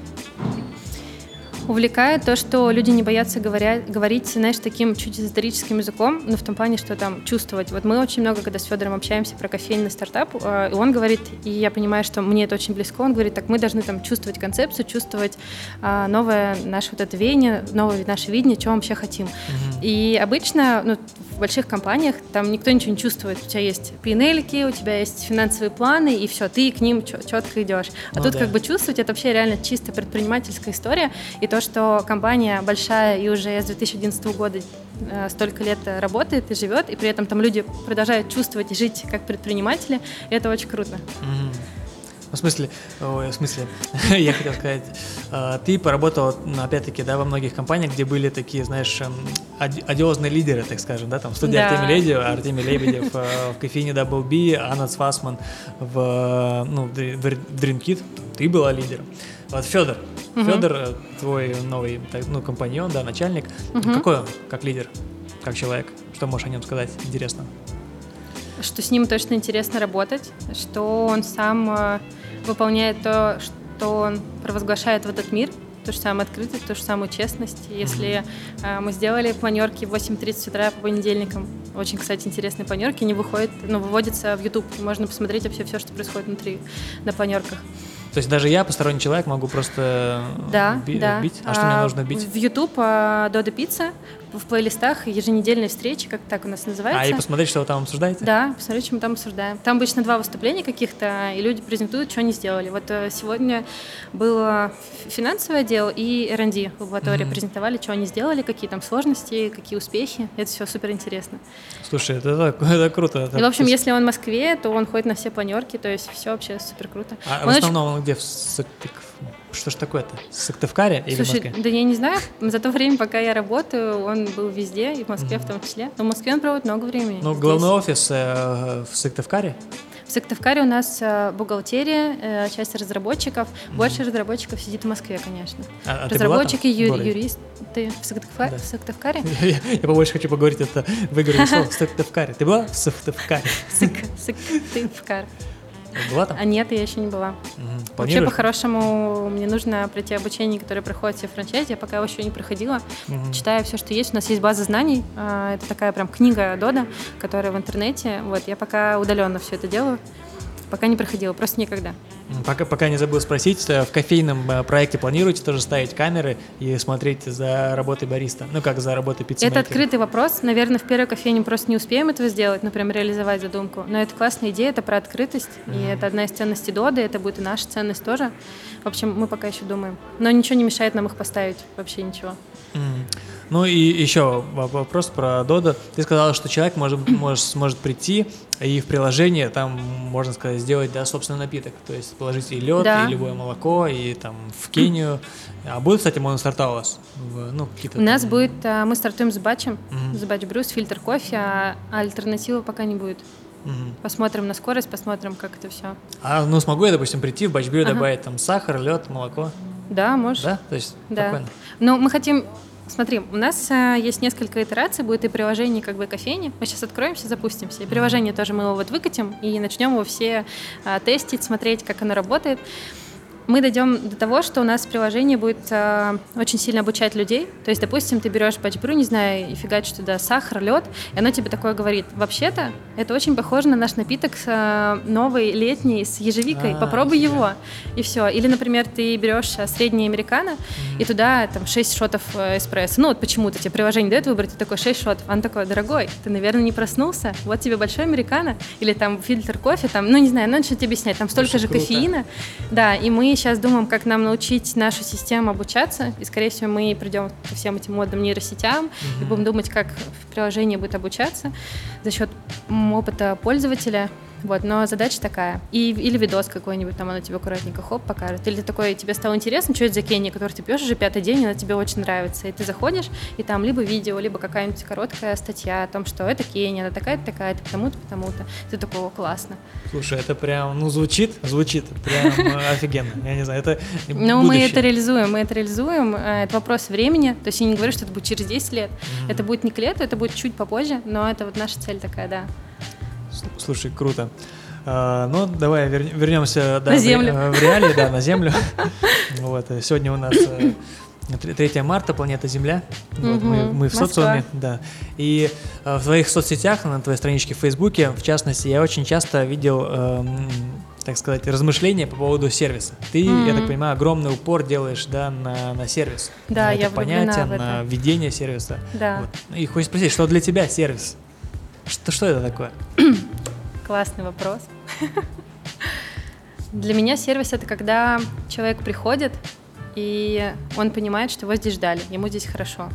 Увлекает то, что люди не боятся говоря, говорить, знаешь, таким чуть эзотерическим языком, но в том плане, что там чувствовать. Вот мы очень много, когда с Федором общаемся про кофейный стартап, э, и он говорит, и я понимаю, что мне это очень близко, он говорит, так мы должны там чувствовать концепцию, чувствовать а, новое наше вот это веяние, новое наше видение, чего мы вообще хотим. Мгм. И обычно ну, в больших компаниях там никто ничего не чувствует. У тебя есть пинельки, у тебя есть финансовые планы, и все, ты к ним четко идешь. А Ну тут да. как бы чувствовать это вообще реально чисто предпринимательская история. И то, что компания большая и уже с 2011 года э, столько лет работает и живет, и при этом там люди продолжают чувствовать и жить как предприниматели, это очень круто. Мгм. В смысле, ой, в смысле, я хотел сказать, э, ты поработал, опять-таки, да, во многих компаниях, где были такие, знаешь, эм, оди- одиозные лидеры, так скажем, да, там, в студии Да. Артемий Лебедев, Артемий Лебедев, э, в кофейне Double B, Анна Цвасман в, ну, в Dr- в Dream Kit, ты была лидером. Вот Федор, Мгм. Федор, э, твой новый, ну, компаньон, да, начальник, Мгм. какой он, как лидер, как человек, что можешь о нем сказать интересно? Что с ним точно интересно работать, что он сам э, выполняет то, что он провозглашает в этот мир, ту же самую открытость, ту же самую честность. Если э, мы сделали планерки в 8.30 утра по понедельникам, очень, кстати, интересные планерки, они выходят, ну, выводятся в YouTube, можно посмотреть вообще все, что происходит внутри на планерках. То есть даже я, посторонний человек, могу просто Да, би- да. бить? А, что мне нужно бить? В YouTube а, Дода Пицца, в плейлистах еженедельные встречи, как так у нас называется. А, и посмотреть, что вы там обсуждаете? Да, посмотреть, что мы там обсуждаем. Там обычно два выступления каких-то, и люди презентуют, что они сделали. Вот э, сегодня было ф- финансовый отдел и R&D лаборатория Мгм. презентовали, что они сделали, какие там сложности, какие успехи. Это все супер интересно. Слушай, это, это, это круто. это И, в общем, если он в Москве, то он ходит на все планерки, то есть все вообще супер круто. А Он в очень- основном он где? В Что ж такое-то? В Сыктывкаре или в Слушай, Москве? да я не знаю, за то время, пока я работаю, он был везде, и в Москве в том числе. Но в Москве он проводит много времени. Ну, Здесь. главный офис э, в Сыктывкаре? В Сыктывкаре у нас э, бухгалтерия, э, часть разработчиков. Больше разработчиков сидит в Москве, конечно. А- а ты была там Разработчики, в ю- юристы в Сыктывкаре? Да. В Сыктывкаре? Я, я побольше хочу поговорить это выигранное слово в Сыктывкаре. Ты была в Сыктывкаре? Сык- Сыктывкар. Была там? А нет, я еще не была. Мгм. Вообще, по-хорошему, мне нужно пройти обучение, которое проходит все франчайзи. Я пока его еще не проходила. Мгм. Читаю все, что есть. У нас есть база знаний. А, Это такая прям книга Дода, которая в интернете. Вот, я пока удаленно все это делаю. Пока не проходила, просто никогда. Пока, пока не забыл спросить, э, в кофейном э, проекте планируете тоже ставить камеры и смотреть за работой бариста? Ну, как за работой пиццемейкера? Это открытый вопрос. Наверное, в первой кофейне просто не успеем этого сделать, например, реализовать задумку. Но это классная идея, это про открытость. И это одна из ценностей Доды, это будет и наша ценность тоже. В общем, мы пока еще думаем. Но ничего не мешает нам их поставить, вообще ничего. М. Ну и еще во- вопрос про Dodo. Ты сказала, что человек может, может, сможет прийти и в приложение там, можно сказать, сделать да, собственный напиток. То есть положить и лед, Да. и любое молоко, и там в Кению. А будет, кстати, моностарта у вас? В, ну, какие-то У нас там- будет, а, мы стартуем с батчем, Мгм. с батч брюс, фильтр кофе, а альтернативы пока не будет. Мгм. Посмотрим на скорость, посмотрим, как это все. А ну смогу я, допустим, прийти в бачбрю Ага. добавить там сахар, лед, молоко? Да, можешь. Да? То есть Да. спокойно. Но мы хотим... Смотри, у нас а, есть несколько итераций, будет и приложение как бы кофейни. Мы сейчас откроемся, запустимся. И приложение тоже мы его вот выкатим и начнем его все а, тестить, смотреть, как оно работает. Мы дойдем до того, что у нас приложение будет а, очень сильно обучать людей. То есть, допустим, ты берешь пачбрю, не знаю, и фигачишь туда сахар, лед, и оно тебе такое говорит. Вообще-то, это очень похоже на наш напиток а, новый, летний, с ежевикой. А, Попробуй нифига. его, и все. Или, например, ты берешь а, средний американо, и туда там 6 шотов э, эспрессо. Ну вот почему-то тебе приложение дает выбрать, ты такой 6 шотов. Он такой, дорогой, ты, наверное, не проснулся, вот тебе большой американо, или там фильтр кофе, там, ну не знаю, надо что-то объяснять, там столько Слушай, же круто. кофеина. Да, и мы сейчас думаем, как нам научить нашу систему обучаться, и, скорее всего, мы придем ко всем этим модным нейросетям и будем думать, как в приложении будет обучаться за счет опыта пользователя. Вот, но задача такая. И, или видос какой-нибудь, там оно тебе аккуратненько хоп покажет. Или ты такой, тебе стало интересно, что это за Кения, который ты пьешь уже пятый день, и она тебе очень нравится. И ты заходишь, и там либо видео, либо какая-нибудь короткая статья о том, что это Кения, она такая-то, такая-то, потому-то, потому-то. Ты такой, «О, классно. Слушай, это прям, ну, звучит, звучит прям э, офигенно. Я не знаю, это Ну, мы это реализуем, мы это реализуем. Э, Это вопрос времени. То есть я не говорю, что это будет через 10 лет. Это будет не к лету, это будет чуть попозже, но это вот наша цель такая, да. Слушай, круто. А, ну, давай вер- вернемся да, На в землю. э, В, реалии, да, на Землю. Вот, э, сегодня у нас э, тр- 3 марта, планета Земля. Вот, мы, в Москва. социуме, да. И э, в твоих соцсетях, на твоей страничке в Фейсбуке, в частности, я очень часто видел, эм, так сказать, размышления по поводу сервиса. Ты, я так понимаю, огромный упор делаешь, да, на, на сервис. Да, на я это понятие, в это. на ведение сервиса. Да. Вот. И хочешь спросить, что для тебя сервис? Что, что это такое? Классный вопрос. Для меня сервис это когда человек приходит, и он понимает, что его здесь ждали, ему здесь хорошо.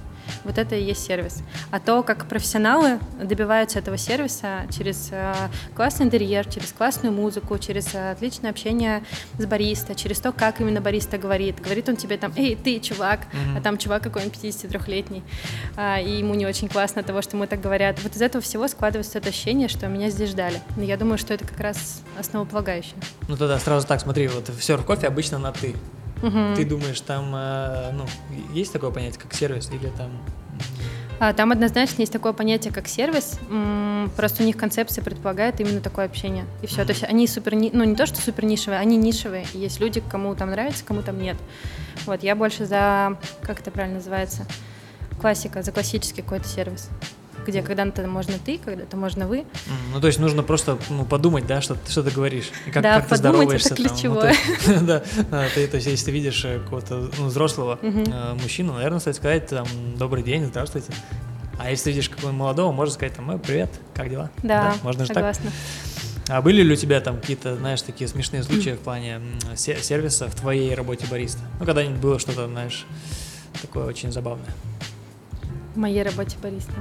Вот это и есть сервис. А то, как профессионалы добиваются этого сервиса через э, классный интерьер, через классную музыку, через э, отличное общение с бариста, через то, как именно бариста говорит. Говорит он тебе там, эй, ты, чувак, Мгм. а там чувак какой-нибудь 53-летний, а, и ему не очень классно от того, что ему так говорят. Вот из этого всего складывается это ощущение, что меня здесь ждали. Но я думаю, что это как раз основополагающее. Ну тогда сразу так, смотри, вот в серф кофе обычно на ты. Мгм. Ты думаешь, там, э, ну, есть такое понятие, как сервис, или там... А, там однозначно есть такое понятие, как сервис. Просто у них концепция предполагает именно такое общение. И все. То есть они супер, ну не то, что супер нишевые, они нишевые. И есть люди, кому там нравится, кому там нет. Вот, я больше за, как это правильно называется, классика, за классический какой-то сервис. Где когда-то можно ты, когда-то можно вы. Ну, то есть нужно просто ну, подумать, да, что, что ты говоришь. И как, да, как ты здороваешься. это ключевое. Там, ну, да, ты, то есть если ты видишь э, какого-то ну, взрослого uh мужчину, наверное, стоит сказать там «добрый день, здравствуйте». А если видишь какого-нибудь молодого, можно сказать там «привет, как дела?» Да, да можно согласна. так. А были ли у тебя там какие-то, знаешь, такие смешные случаи в плане сервиса в твоей работе бариста? Ну, когда-нибудь было что-то, знаешь, такое очень забавное? В моей работе бариста.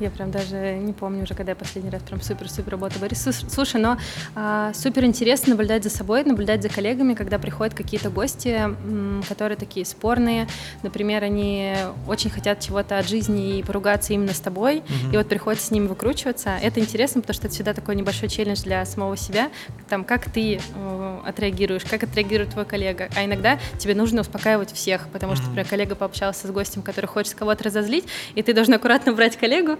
Я прям даже не помню уже, когда я последний раз прям супер-супер работала. Слушай, но а, супер интересно наблюдать за собой, наблюдать за коллегами, когда приходят какие-то гости, которые такие спорные. Например, они очень хотят чего-то от жизни и поругаться именно с тобой, mm-hmm. и вот приходится с ними выкручиваться. Это интересно, потому что это всегда такой небольшой челлендж для самого себя. Там, как ты э, отреагируешь, как отреагирует твой коллега. А иногда тебе нужно успокаивать всех, потому что, например, коллега пообщался с гостем, который хочет кого-то разозлить, и ты должен аккуратно брать коллегу,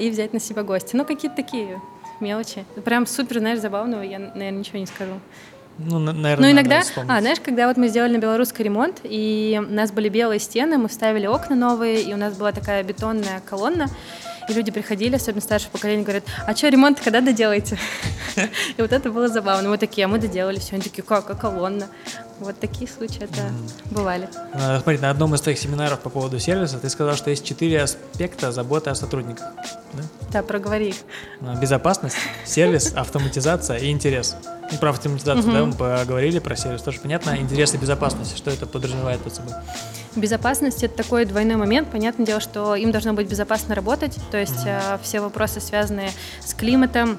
и взять на себя гостя. Ну, какие-то такие мелочи. Прям супер, знаешь, забавного я, наверное, ничего не скажу. Ну, наверное, Ну, иногда, а, знаешь, когда вот мы сделали на белорусский ремонт, и у нас были белые стены, мы вставили окна новые, и у нас была такая бетонная колонна, и люди приходили, особенно старшее поколение, говорят, а что, ремонт когда доделаете? И вот это было забавно. Мы такие, а мы доделали все. Они такие, как, а колонна? Вот такие случаи это бывали. А, смотри, на одном из твоих семинаров по поводу сервиса ты сказал, что есть четыре аспекта заботы о сотрудниках. Да, да проговори их. А, безопасность, сервис, автоматизация и интерес. Ну, про автоматизацию, да, мы поговорили, про сервис тоже понятно. Интерес и безопасность, что это подразумевает под собой? Безопасность это такой двойной момент. Понятное дело, что им должно быть безопасно работать. То есть mm-hmm. все вопросы, связанные с климатом,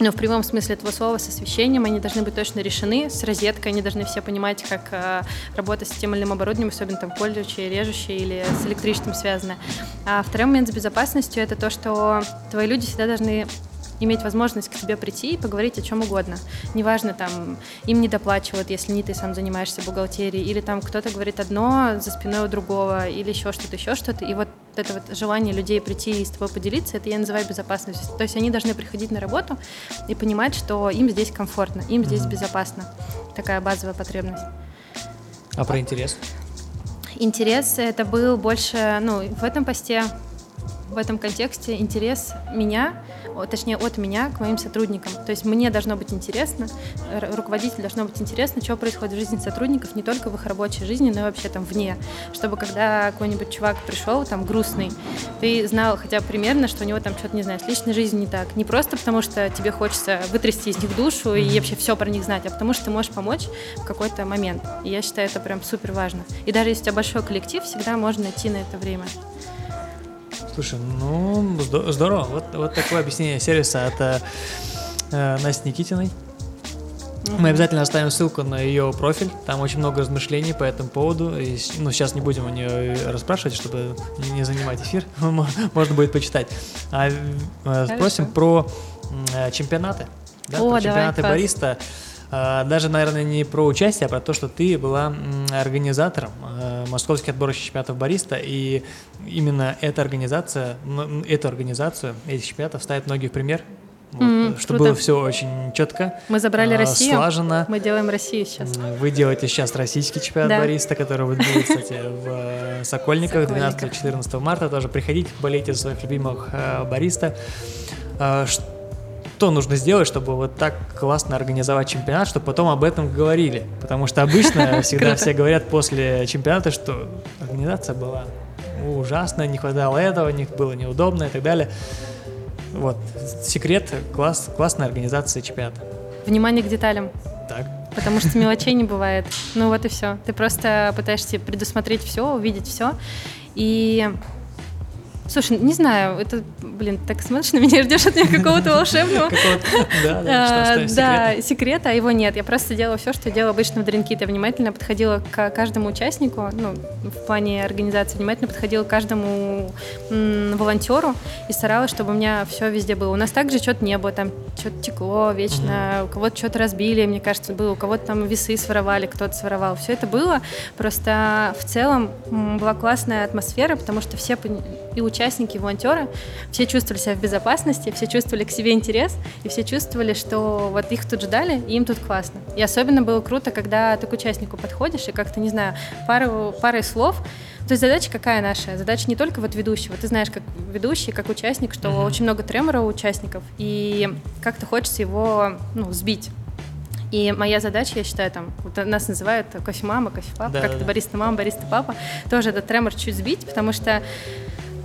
но в прямом смысле этого слова с освещением они должны быть точно решены, с розеткой они должны все понимать, как э, работать с тем или иным оборудованием, особенно там колющие, режущие или с электричеством связано. А второй момент с безопасностью это то, что твои люди всегда должны иметь возможность к тебе прийти и поговорить о чем угодно. Неважно, там, им не доплачивают, если не ты сам занимаешься бухгалтерией, или там кто-то говорит одно за спиной у другого, или еще что-то, еще что-то. И вот это вот желание людей прийти и с тобой поделиться, это я называю безопасностью. То есть они должны приходить на работу и понимать, что им здесь комфортно, им здесь безопасно. Такая базовая потребность. А про интерес? Интерес это был больше, ну, в этом посте, в этом контексте интерес меня точнее от меня к моим сотрудникам. То есть мне должно быть интересно, руководителю должно быть интересно, что происходит в жизни сотрудников, не только в их рабочей жизни, но и вообще там вне. Чтобы когда какой-нибудь чувак пришел, там, грустный, ты знал хотя бы примерно, что у него там что-то, не знаю, с личной жизнью не так. Не просто потому, что тебе хочется вытрясти из них душу и вообще все про них знать, а потому что ты можешь помочь в какой-то момент. И я считаю, это прям супер важно. И даже если у тебя большой коллектив, всегда можно найти на это время. Слушай, ну здорово. Вот, вот такое объяснение сервиса от э, Насти Никитиной. Мы обязательно оставим ссылку на ее профиль. Там очень много размышлений по этому поводу. И, ну, сейчас не будем у нее расспрашивать, чтобы не занимать эфир. Можно будет почитать. А э, спросим про э, чемпионаты. Да, О, про чемпионаты давай, бариста. Даже, наверное, не про участие, а про то, что ты была организатором э, московских отборочных чемпионатов бариста, и именно эта организация, эту организацию, этих чемпионатов ставит многие в пример, вот, mm, чтобы круто. было все очень четко. Мы забрали а, Россию. Слаженно. Мы делаем Россию сейчас. Вы делаете сейчас российский чемпионат да. бариста, который будет, кстати, в э, Сокольниках 12-14 марта. Тоже приходите, болейте за своих любимых э, бариста. А, что нужно сделать, чтобы вот так классно организовать чемпионат, чтобы потом об этом говорили? Потому что обычно всегда все говорят после чемпионата, что организация была ужасная, не хватало этого, них было неудобно и так далее. Вот, секрет класс, классной организации чемпионата. Внимание к деталям. Так. Потому что мелочей не бывает. Ну вот и все. Ты просто пытаешься предусмотреть все, увидеть все. И Слушай, не знаю, это, блин, так смотришь на меня, ждешь от меня какого-то волшебного. Да, секрета, а его нет. Я просто делала все, что делала обычно в Дринкит. Я внимательно подходила к каждому участнику, ну, в плане организации, внимательно подходила к каждому волонтеру и старалась, чтобы у меня все везде было. У нас также что-то не было, там что-то текло вечно, у кого-то что-то разбили, мне кажется, было, у кого-то там весы своровали, кто-то своровал. Все это было, просто в целом была классная атмосфера, потому что все и участники, и волонтеры, все чувствовали себя в безопасности, все чувствовали к себе интерес, и все чувствовали, что вот их тут ждали, и им тут классно. И особенно было круто, когда ты к участнику подходишь, и как-то, не знаю, пару, парой слов То есть задача какая наша? Задача не только вот ведущего. Ты знаешь, как ведущий, как участник, что mm-hmm. очень много тремора у участников, и как-то хочется его ну, сбить. И моя задача, я считаю, там, вот нас называют кофе-мама, кофе-папа, да, как-то да. бариста-мама, бариста-папа, тоже этот тремор чуть сбить, потому что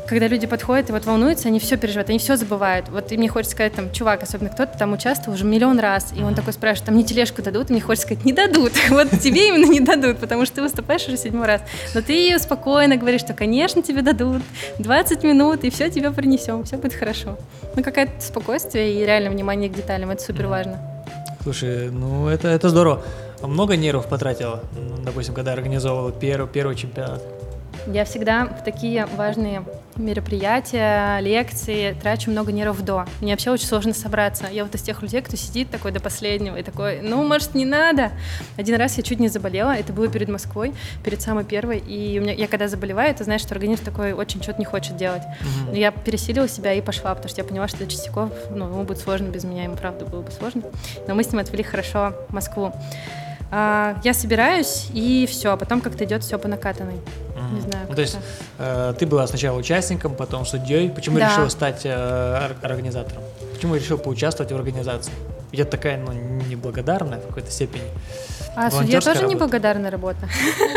когда люди подходят и вот волнуются, они все переживают, они все забывают. Вот и мне хочется сказать, там, чувак, особенно кто-то там участвовал уже миллион раз, и он такой спрашивает, там, мне тележку дадут? И мне хочется сказать, не дадут. Вот тебе именно не дадут, потому что ты выступаешь уже седьмой раз. Но ты спокойно говоришь, что, конечно, тебе дадут 20 минут, и все тебе принесем, все будет хорошо. Ну, какое-то спокойствие и реально внимание к деталям, это супер важно. Слушай, ну это, это здорово. Много нервов потратила, допустим, когда организовывала первый, первый чемпионат? Я всегда в такие важные мероприятия, лекции трачу много нервов до. Мне вообще очень сложно собраться. Я вот из тех людей, кто сидит такой до последнего и такой, ну, может, не надо. Один раз я чуть не заболела, это было перед Москвой, перед самой первой, и у меня, я когда заболеваю, ты знаешь, что организм такой очень что-то не хочет делать. Угу. Я пересилила себя и пошла, потому что я поняла, что Чистяков, ну, ему будет сложно без меня, ему правда было бы сложно. Но мы с ним отвели хорошо Москву. А, я собираюсь, и все, а потом как-то идет все по накатанной. Mm-hmm. Не знаю. Ну, то есть э, ты была сначала участником, потом судьей. Почему да. решила стать э, организатором? Почему решил поучаствовать в организации? Это такая, ну, неблагодарная в какой-то степени. А судья тоже работа. неблагодарная работа.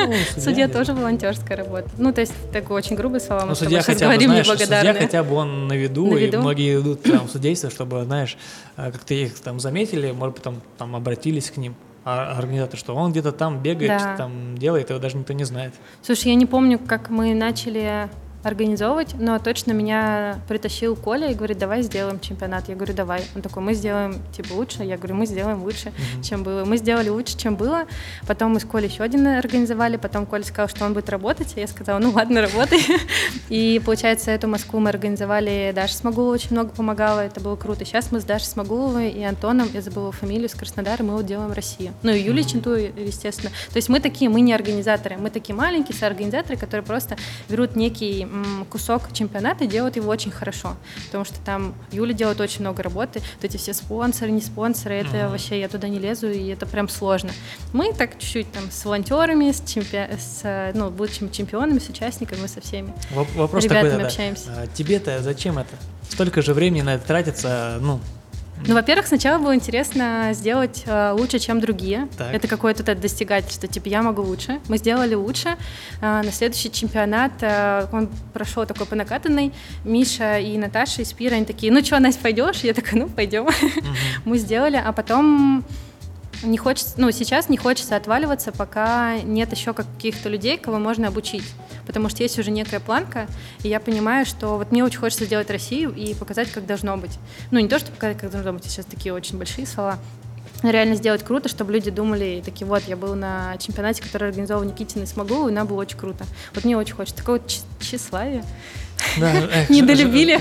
Ну, судья, тоже волонтерская работа. Ну, то есть, такое очень грубое слово, мы ну, судья хотя бы, знаешь, судья хотя бы он на виду, на виду? и многие идут там в судейство, чтобы, знаешь, э, как-то их там заметили, может быть, там, там обратились к ним организатор, что он где-то там бегает, да. там делает, его даже никто не знает. Слушай, я не помню, как мы начали организовывать, но точно меня притащил Коля и говорит, давай сделаем чемпионат. Я говорю, давай. Он такой, мы сделаем типа лучше. Я говорю, мы сделаем лучше, mm-hmm. чем было. Мы сделали лучше, чем было. Потом мы с Колей еще один организовали. Потом Коля сказал, что он будет работать. Я сказала, ну ладно, работай. И получается, эту Москву мы организовали. Даша Смогулова очень много помогала. Это было круто. Сейчас мы с Дашей Смогуловой и Антоном, я забыла фамилию, с Краснодара, мы вот делаем Россию. Ну и Юлия mm-hmm. Ченту, естественно. То есть мы такие, мы не организаторы. Мы такие маленькие соорганизаторы, которые просто берут некий кусок чемпионата и делают его очень хорошо, потому что там Юля делает очень много работы, вот эти все спонсоры, не спонсоры, это mm-hmm. вообще я туда не лезу, и это прям сложно. Мы так чуть-чуть там с волонтерами, с, чемпи... с ну, будущими чемпионами, с участниками, со всеми Вопрос ребятами такой, общаемся. А, тебе-то зачем это? Столько же времени на это тратится, ну, ну, во-первых, сначала было интересно сделать э, лучше, чем другие. Так. Это какое-то достигательство, типа я могу лучше. Мы сделали лучше. Э, на следующий чемпионат э, он прошел такой по накатанной. Миша и Наташа из Пира, они такие, ну что, Настя, пойдешь? Я такая, ну пойдем. Угу. Мы сделали, а потом не хочется, ну, сейчас не хочется отваливаться, пока нет еще каких-то людей, кого можно обучить. Потому что есть уже некая планка, и я понимаю, что вот мне очень хочется сделать Россию и показать, как должно быть. Ну, не то, что показать, как должно быть, сейчас такие очень большие слова, реально сделать круто, чтобы люди думали, такие, вот, я был на чемпионате, который организовал Никитин и смогу, и нам было очень круто. Вот мне очень хочется. Такое вот тщеславие. Да, эх, Недолюбили.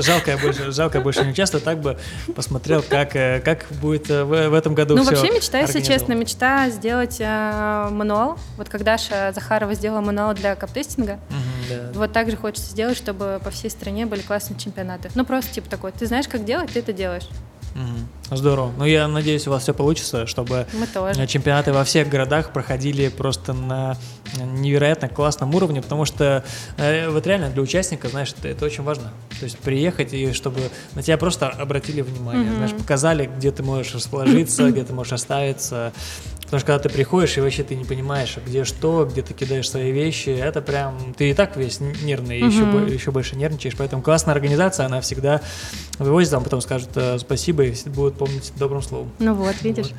Жалко, я больше, жалко, я больше не участвую, так бы посмотрел, как, э, как будет э, в, в этом году Ну, вообще мечта, если честно, мечта сделать э, мануал. Вот когда Даша Захарова сделала мануал для каптестинга, угу, да. вот так же хочется сделать, чтобы по всей стране были классные чемпионаты. Ну, просто типа такой, ты знаешь, как делать, ты это делаешь. Угу. Здорово. Ну, я надеюсь, у вас все получится, чтобы чемпионаты во всех городах проходили просто на невероятно классном уровне, потому что э, вот реально для участника, знаешь, это, это очень важно. То есть приехать и чтобы на тебя просто обратили внимание, угу. знаешь, показали, где ты можешь расположиться, где ты можешь оставиться, Потому что когда ты приходишь, и вообще ты не понимаешь, где что, где ты кидаешь свои вещи, это прям... Ты и так весь нервный, угу. еще, еще больше нервничаешь. Поэтому классная организация, она всегда вывозит, там потом скажут э, спасибо и будут помнить добрым словом. Ну вот, видишь. Вот.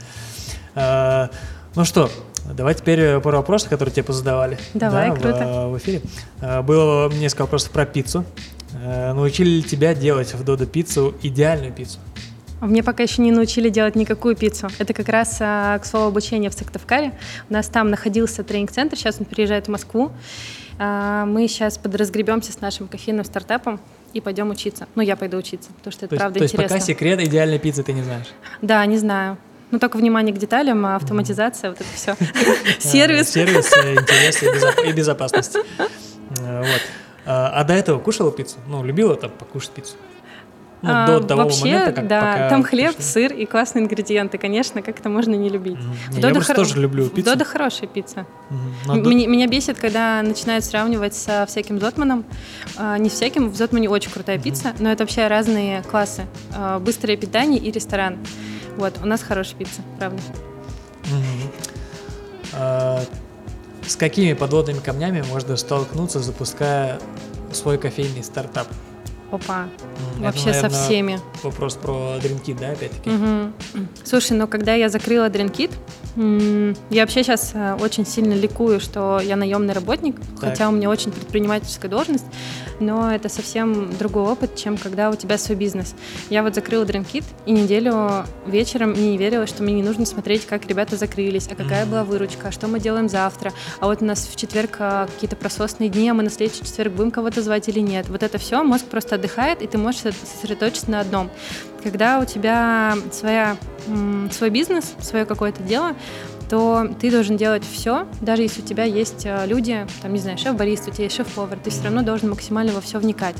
А, ну что, давай теперь пару вопросов, которые тебе позадавали. Давай, да, круто. В, в эфире. А, было несколько вопросов про пиццу. А, научили ли тебя делать в Додо пиццу идеальную пиццу? Мне пока еще не научили делать никакую пиццу. Это как раз а, к слову обучения в Сыктывкаре. У нас там находился тренинг-центр, сейчас он переезжает в Москву. А, мы сейчас подразгребемся с нашим кофейным стартапом и пойдем учиться. Ну, я пойду учиться, потому что это то правда есть, интересно. То есть пока секрет идеальной пиццы ты не знаешь? Да, не знаю. Ну, только внимание к деталям, а автоматизация, вот это все. Сервис. Сервис, э, интерес и безопасность. Э, вот. А до этого кушала пиццу? Ну, любила там покушать пиццу? Ну, А, до того Вообще, момента, как да, пока там хлеб, пришли. сыр и классные ингредиенты. Конечно, как это можно не любить. Мгм. В Додо Я хоро- тоже люблю в пиццу. Додо хорошая пицца. А до- Мне- Меня бесит, когда начинают сравнивать со всяким Зотманом. А, Не всяким, в Зотмане очень крутая пицца, но это вообще разные классы. А, Быстрое питание и ресторан. Вот, у нас хорошая пицца, правда. Мгм. А, С какими подводными камнями можно столкнуться, запуская свой кофейный стартап? Опа, это, вообще со наверное, всеми. Вопрос про дринки, да, опять-таки? Мгм. Слушай, ну когда я закрыла Дринкит, я вообще сейчас очень сильно ликую, что я наемный работник, хотя у меня очень предпринимательская должность, но это совсем другой опыт, чем когда у тебя свой бизнес. Я вот закрыла Дринкит, и неделю вечером мне не верилось, что мне не нужно смотреть, как ребята закрылись, а какая Мгм. была выручка, а что мы делаем завтра, а вот у нас в четверг а, какие-то прососные дни, а мы на следующий четверг будем кого-то звать или нет. Вот это все, мозг просто отдыхает, и ты можешь сосредоточиться на одном. Когда у тебя своя, свой бизнес, свое какое-то дело, то ты должен делать все, даже если у тебя есть э, люди, там, не знаю, шеф-бариста, у тебя есть шеф-повар, ты все равно должен максимально во все вникать.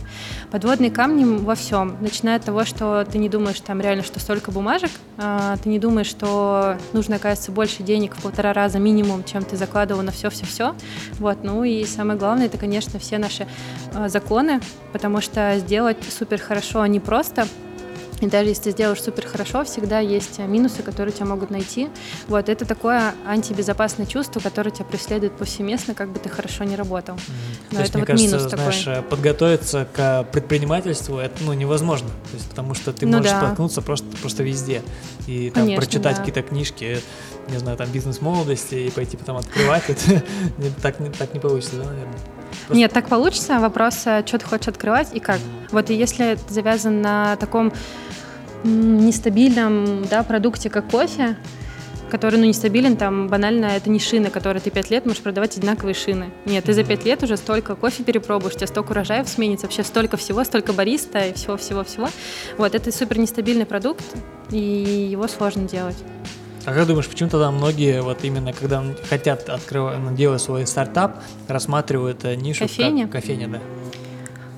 Подводные камни во всем, начиная от того, что ты не думаешь там реально, что столько бумажек, а, ты не думаешь, что нужно, оказывается, больше денег в полтора раза минимум, чем ты закладывал на все-все-все. Вот, ну и самое главное, это, конечно, все наши э, законы, потому что сделать супер хорошо не просто, и даже если ты сделаешь супер хорошо, всегда есть э, минусы, которые тебя могут найти. Вот это такое антибезопасное чувство, которое тебя преследует повсеместно, как бы ты хорошо не работал. Мгм. Да, То есть, это мне вот кажется, минус такой. знаешь, э, подготовиться к предпринимательству это ну, невозможно. То есть, потому что ты Ну можешь да. столкнуться просто, просто везде. И там Конечно, прочитать да. какие-то книжки, не знаю, там бизнес молодости и пойти потом открывать, это так, так не получится, да, наверное? Просто- Нет, так получится. Вопрос, э, что ты хочешь открывать и как. Вот и если это завязан на таком нестабильном да, продукте, как кофе, который, ну, нестабилен, там, банально, это не шины, которые ты пять лет можешь продавать одинаковые шины. Нет, ты за пять лет уже столько кофе перепробуешь, у тебя столько урожаев сменится, вообще столько всего, столько бариста и всего-всего-всего. Вот, это супер нестабильный продукт, и его сложно делать. А как думаешь, почему тогда многие, вот именно когда хотят открывать, ну, делать свой стартап, рассматривают э, нишу Кофейня? как кофейня, да?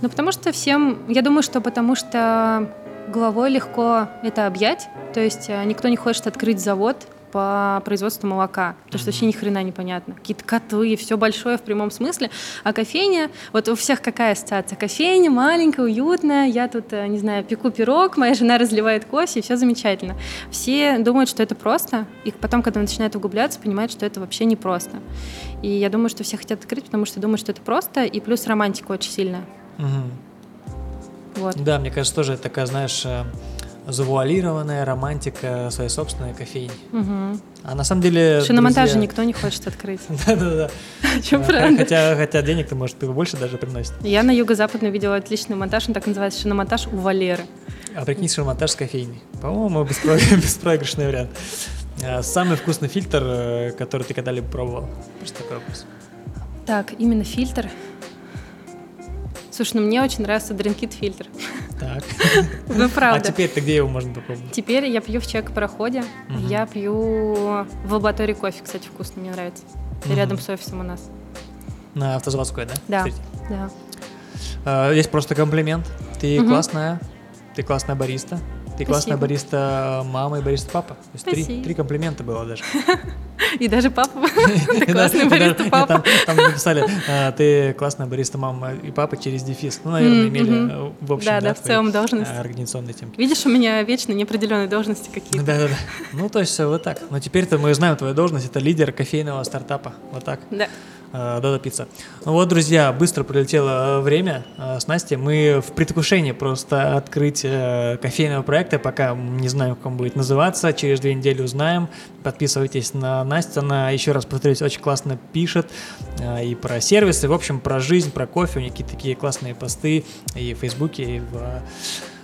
Ну, потому что всем, я думаю, что потому что головой легко это объять, то есть э, никто не хочет открыть завод по производству молока, потому что вообще ни хрена непонятно. Какие-то котлы, все большое в прямом смысле. А кофейня, вот у всех какая ассоциация? Кофейня маленькая, уютная, я тут, э, не знаю, пеку пирог, моя жена разливает кофе, и все замечательно. Все думают, что это просто, и потом, когда начинают углубляться, понимают, что это вообще не просто. И я думаю, что все хотят открыть, потому что думают, что это просто, и плюс романтика очень сильная. Мгм. Вот. Да, мне кажется, тоже это такая, знаешь, э, завуалированная романтика своей собственной кофейни. Мгм. А на самом деле... Шиномонтажа друзья- никто не хочет открыть. Да-да-да. Чем правда? Хотя, хотя денег-то, может, побольше даже приносит. Я на юго-западном видела отличный монтаж, он так называется, шиномонтаж у Валеры. А прикинь, шиномонтаж с кофейней. По-моему, беспро- беспроигрышный вариант. А, Самый вкусный фильтр, э, который ты когда-либо пробовал? Просто такой вопрос. Так, именно фильтр. Слушай, ну мне очень нравится дринкит фильтр. Так. Ну, А правда. теперь ты где его можно попробовать? Теперь я пью в чек-пароходе. Я пью в лаборатории кофе, кстати, вкусно, мне нравится. Рядом с офисом у нас. На автозаводской, да? Да. Да. А, Есть просто комплимент. Ты классная, ты классная бариста. Ты классная бариста мама и бариста папа. То есть три, Спасибо. три комплимента было даже. И даже папа. Ты классный бариста папа. Там, написали, а, ты классная бариста мама и папа через дефис. Ну, наверное, имели э, в общем, Да, да, в целом должность. а, организационные темки. Видишь, у меня вечно неопределенные должности какие-то. Да, да, да. Ну, то есть э, вот так. Но теперь-то мы знаем твою должность. Это лидер кофейного стартапа. Вот так. Да. Дода Пицца. Ну вот, друзья, быстро пролетело э, время э, с Настей. Мы в предвкушении просто открыть э, кофейного проекта, пока не знаем, как он будет называться. Через две недели узнаем. Подписывайтесь на Настю. Она, еще раз повторюсь, очень классно пишет э, и про сервисы, в общем, про жизнь, про кофе. У нее какие-то такие классные посты и в Фейсбуке, и в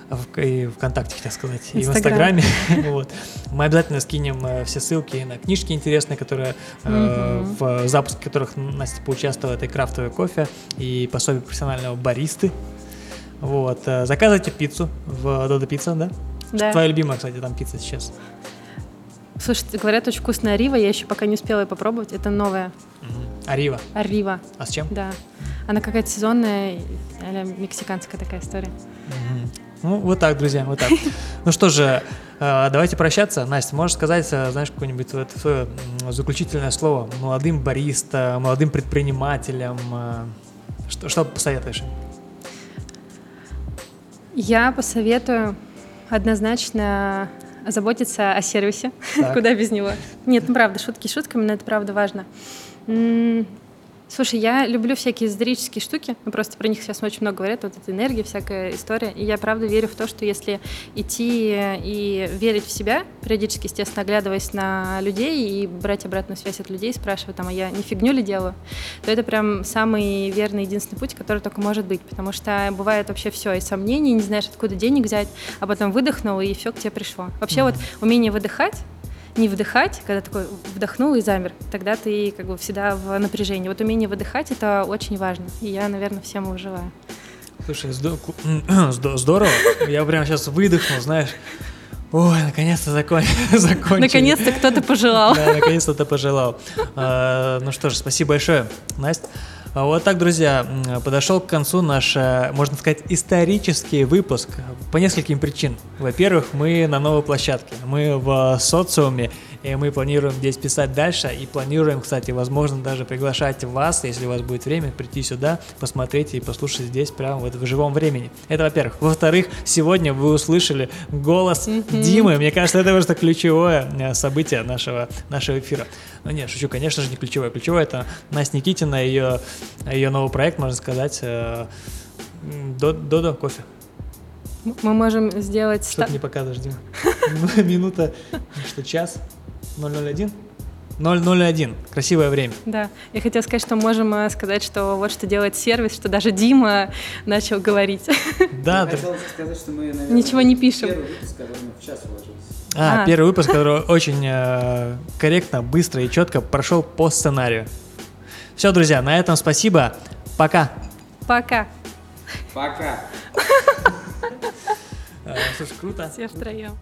в, и ВКонтакте, так сказать, и в Инстаграме. Вот. Мы обязательно скинем э, все ссылки на книжки интересные, которые э, Мгм. в запуске которых Настя поучаствовала, это и крафтовый кофе, и пособие профессионального баристы. Вот. э, Заказывайте пиццу в Додо Пицца, да? Да. Твоя любимая, кстати, там пицца сейчас. Слушайте, говорят, очень вкусная рива, я еще пока не успела ее попробовать. Это новая Арива. арива, А с чем? да. Она какая-то сезонная, а мексиканская такая история. Мгм. Ну, вот так, друзья, вот так. Ну что же, э, давайте прощаться. Настя, можешь сказать, э, знаешь, какое-нибудь вот свое заключительное слово молодым бариста, молодым предпринимателям? э, Что, что посоветуешь? Я посоветую однозначно заботиться о сервисе. Куда без него? Нет, ну правда, шутки шутками, но это правда важно. Слушай, я люблю всякие эзотерические штуки, ну, просто про них сейчас очень много говорят, вот эта энергия, всякая история, и я правда верю в то, что если идти и верить в себя, периодически, естественно, оглядываясь на людей и брать обратную связь от людей, спрашивать, там, а я не фигню ли делаю, то это прям самый верный, единственный путь, который только может быть, потому что бывает вообще все, и сомнений, не знаешь, откуда денег взять, а потом выдохнул, и все к тебе пришло. Вообще вот умение выдыхать, не вдыхать, когда такой вдохнул и замер, тогда ты как бы всегда в напряжении. Вот умение выдыхать это очень важно, и я, наверное, всем его желаю. Слушай, здорово. Я прямо сейчас выдохнул, знаешь. Ой, наконец-то закон... закончили. Наконец-то кто-то пожелал. Да, наконец-то ты пожелал. А, Ну что ж, спасибо большое, Настя. А Вот так, друзья, подошел к концу наш, э, можно сказать, исторический выпуск. По нескольким причинам. Во-первых, мы на новой площадке, мы в социуме, и мы планируем здесь писать дальше, и планируем, кстати, возможно, даже приглашать вас, если у вас будет время, прийти сюда, посмотреть и послушать здесь прямо вот в живом времени. Это во-первых. Во-вторых, сегодня вы услышали голос Димы. Мне кажется, это просто ключевое э, событие нашего, нашего эфира. Ну нет, шучу, конечно же, не ключевое. Ключевое это Настя Никитина, ее, ее новый проект, можно сказать, э, Додо кофе. Мы можем сделать... Что ста- ты не показываешь, Дима? Минута, что, час? 001? 001. Красивое время. Да, я хотела сказать, что можем э, сказать, что вот что делает сервис, что даже Дима начал говорить. Да, ты- сказать, что мы, наверное, Ничего не пишем. выпуск, который в час уложился. А, А. первый выпуск, который очень э, корректно, быстро и четко прошел по сценарию. Все, друзья, на этом спасибо. Пока. Пока. Пока. Э, Слушай, круто. Все втроем.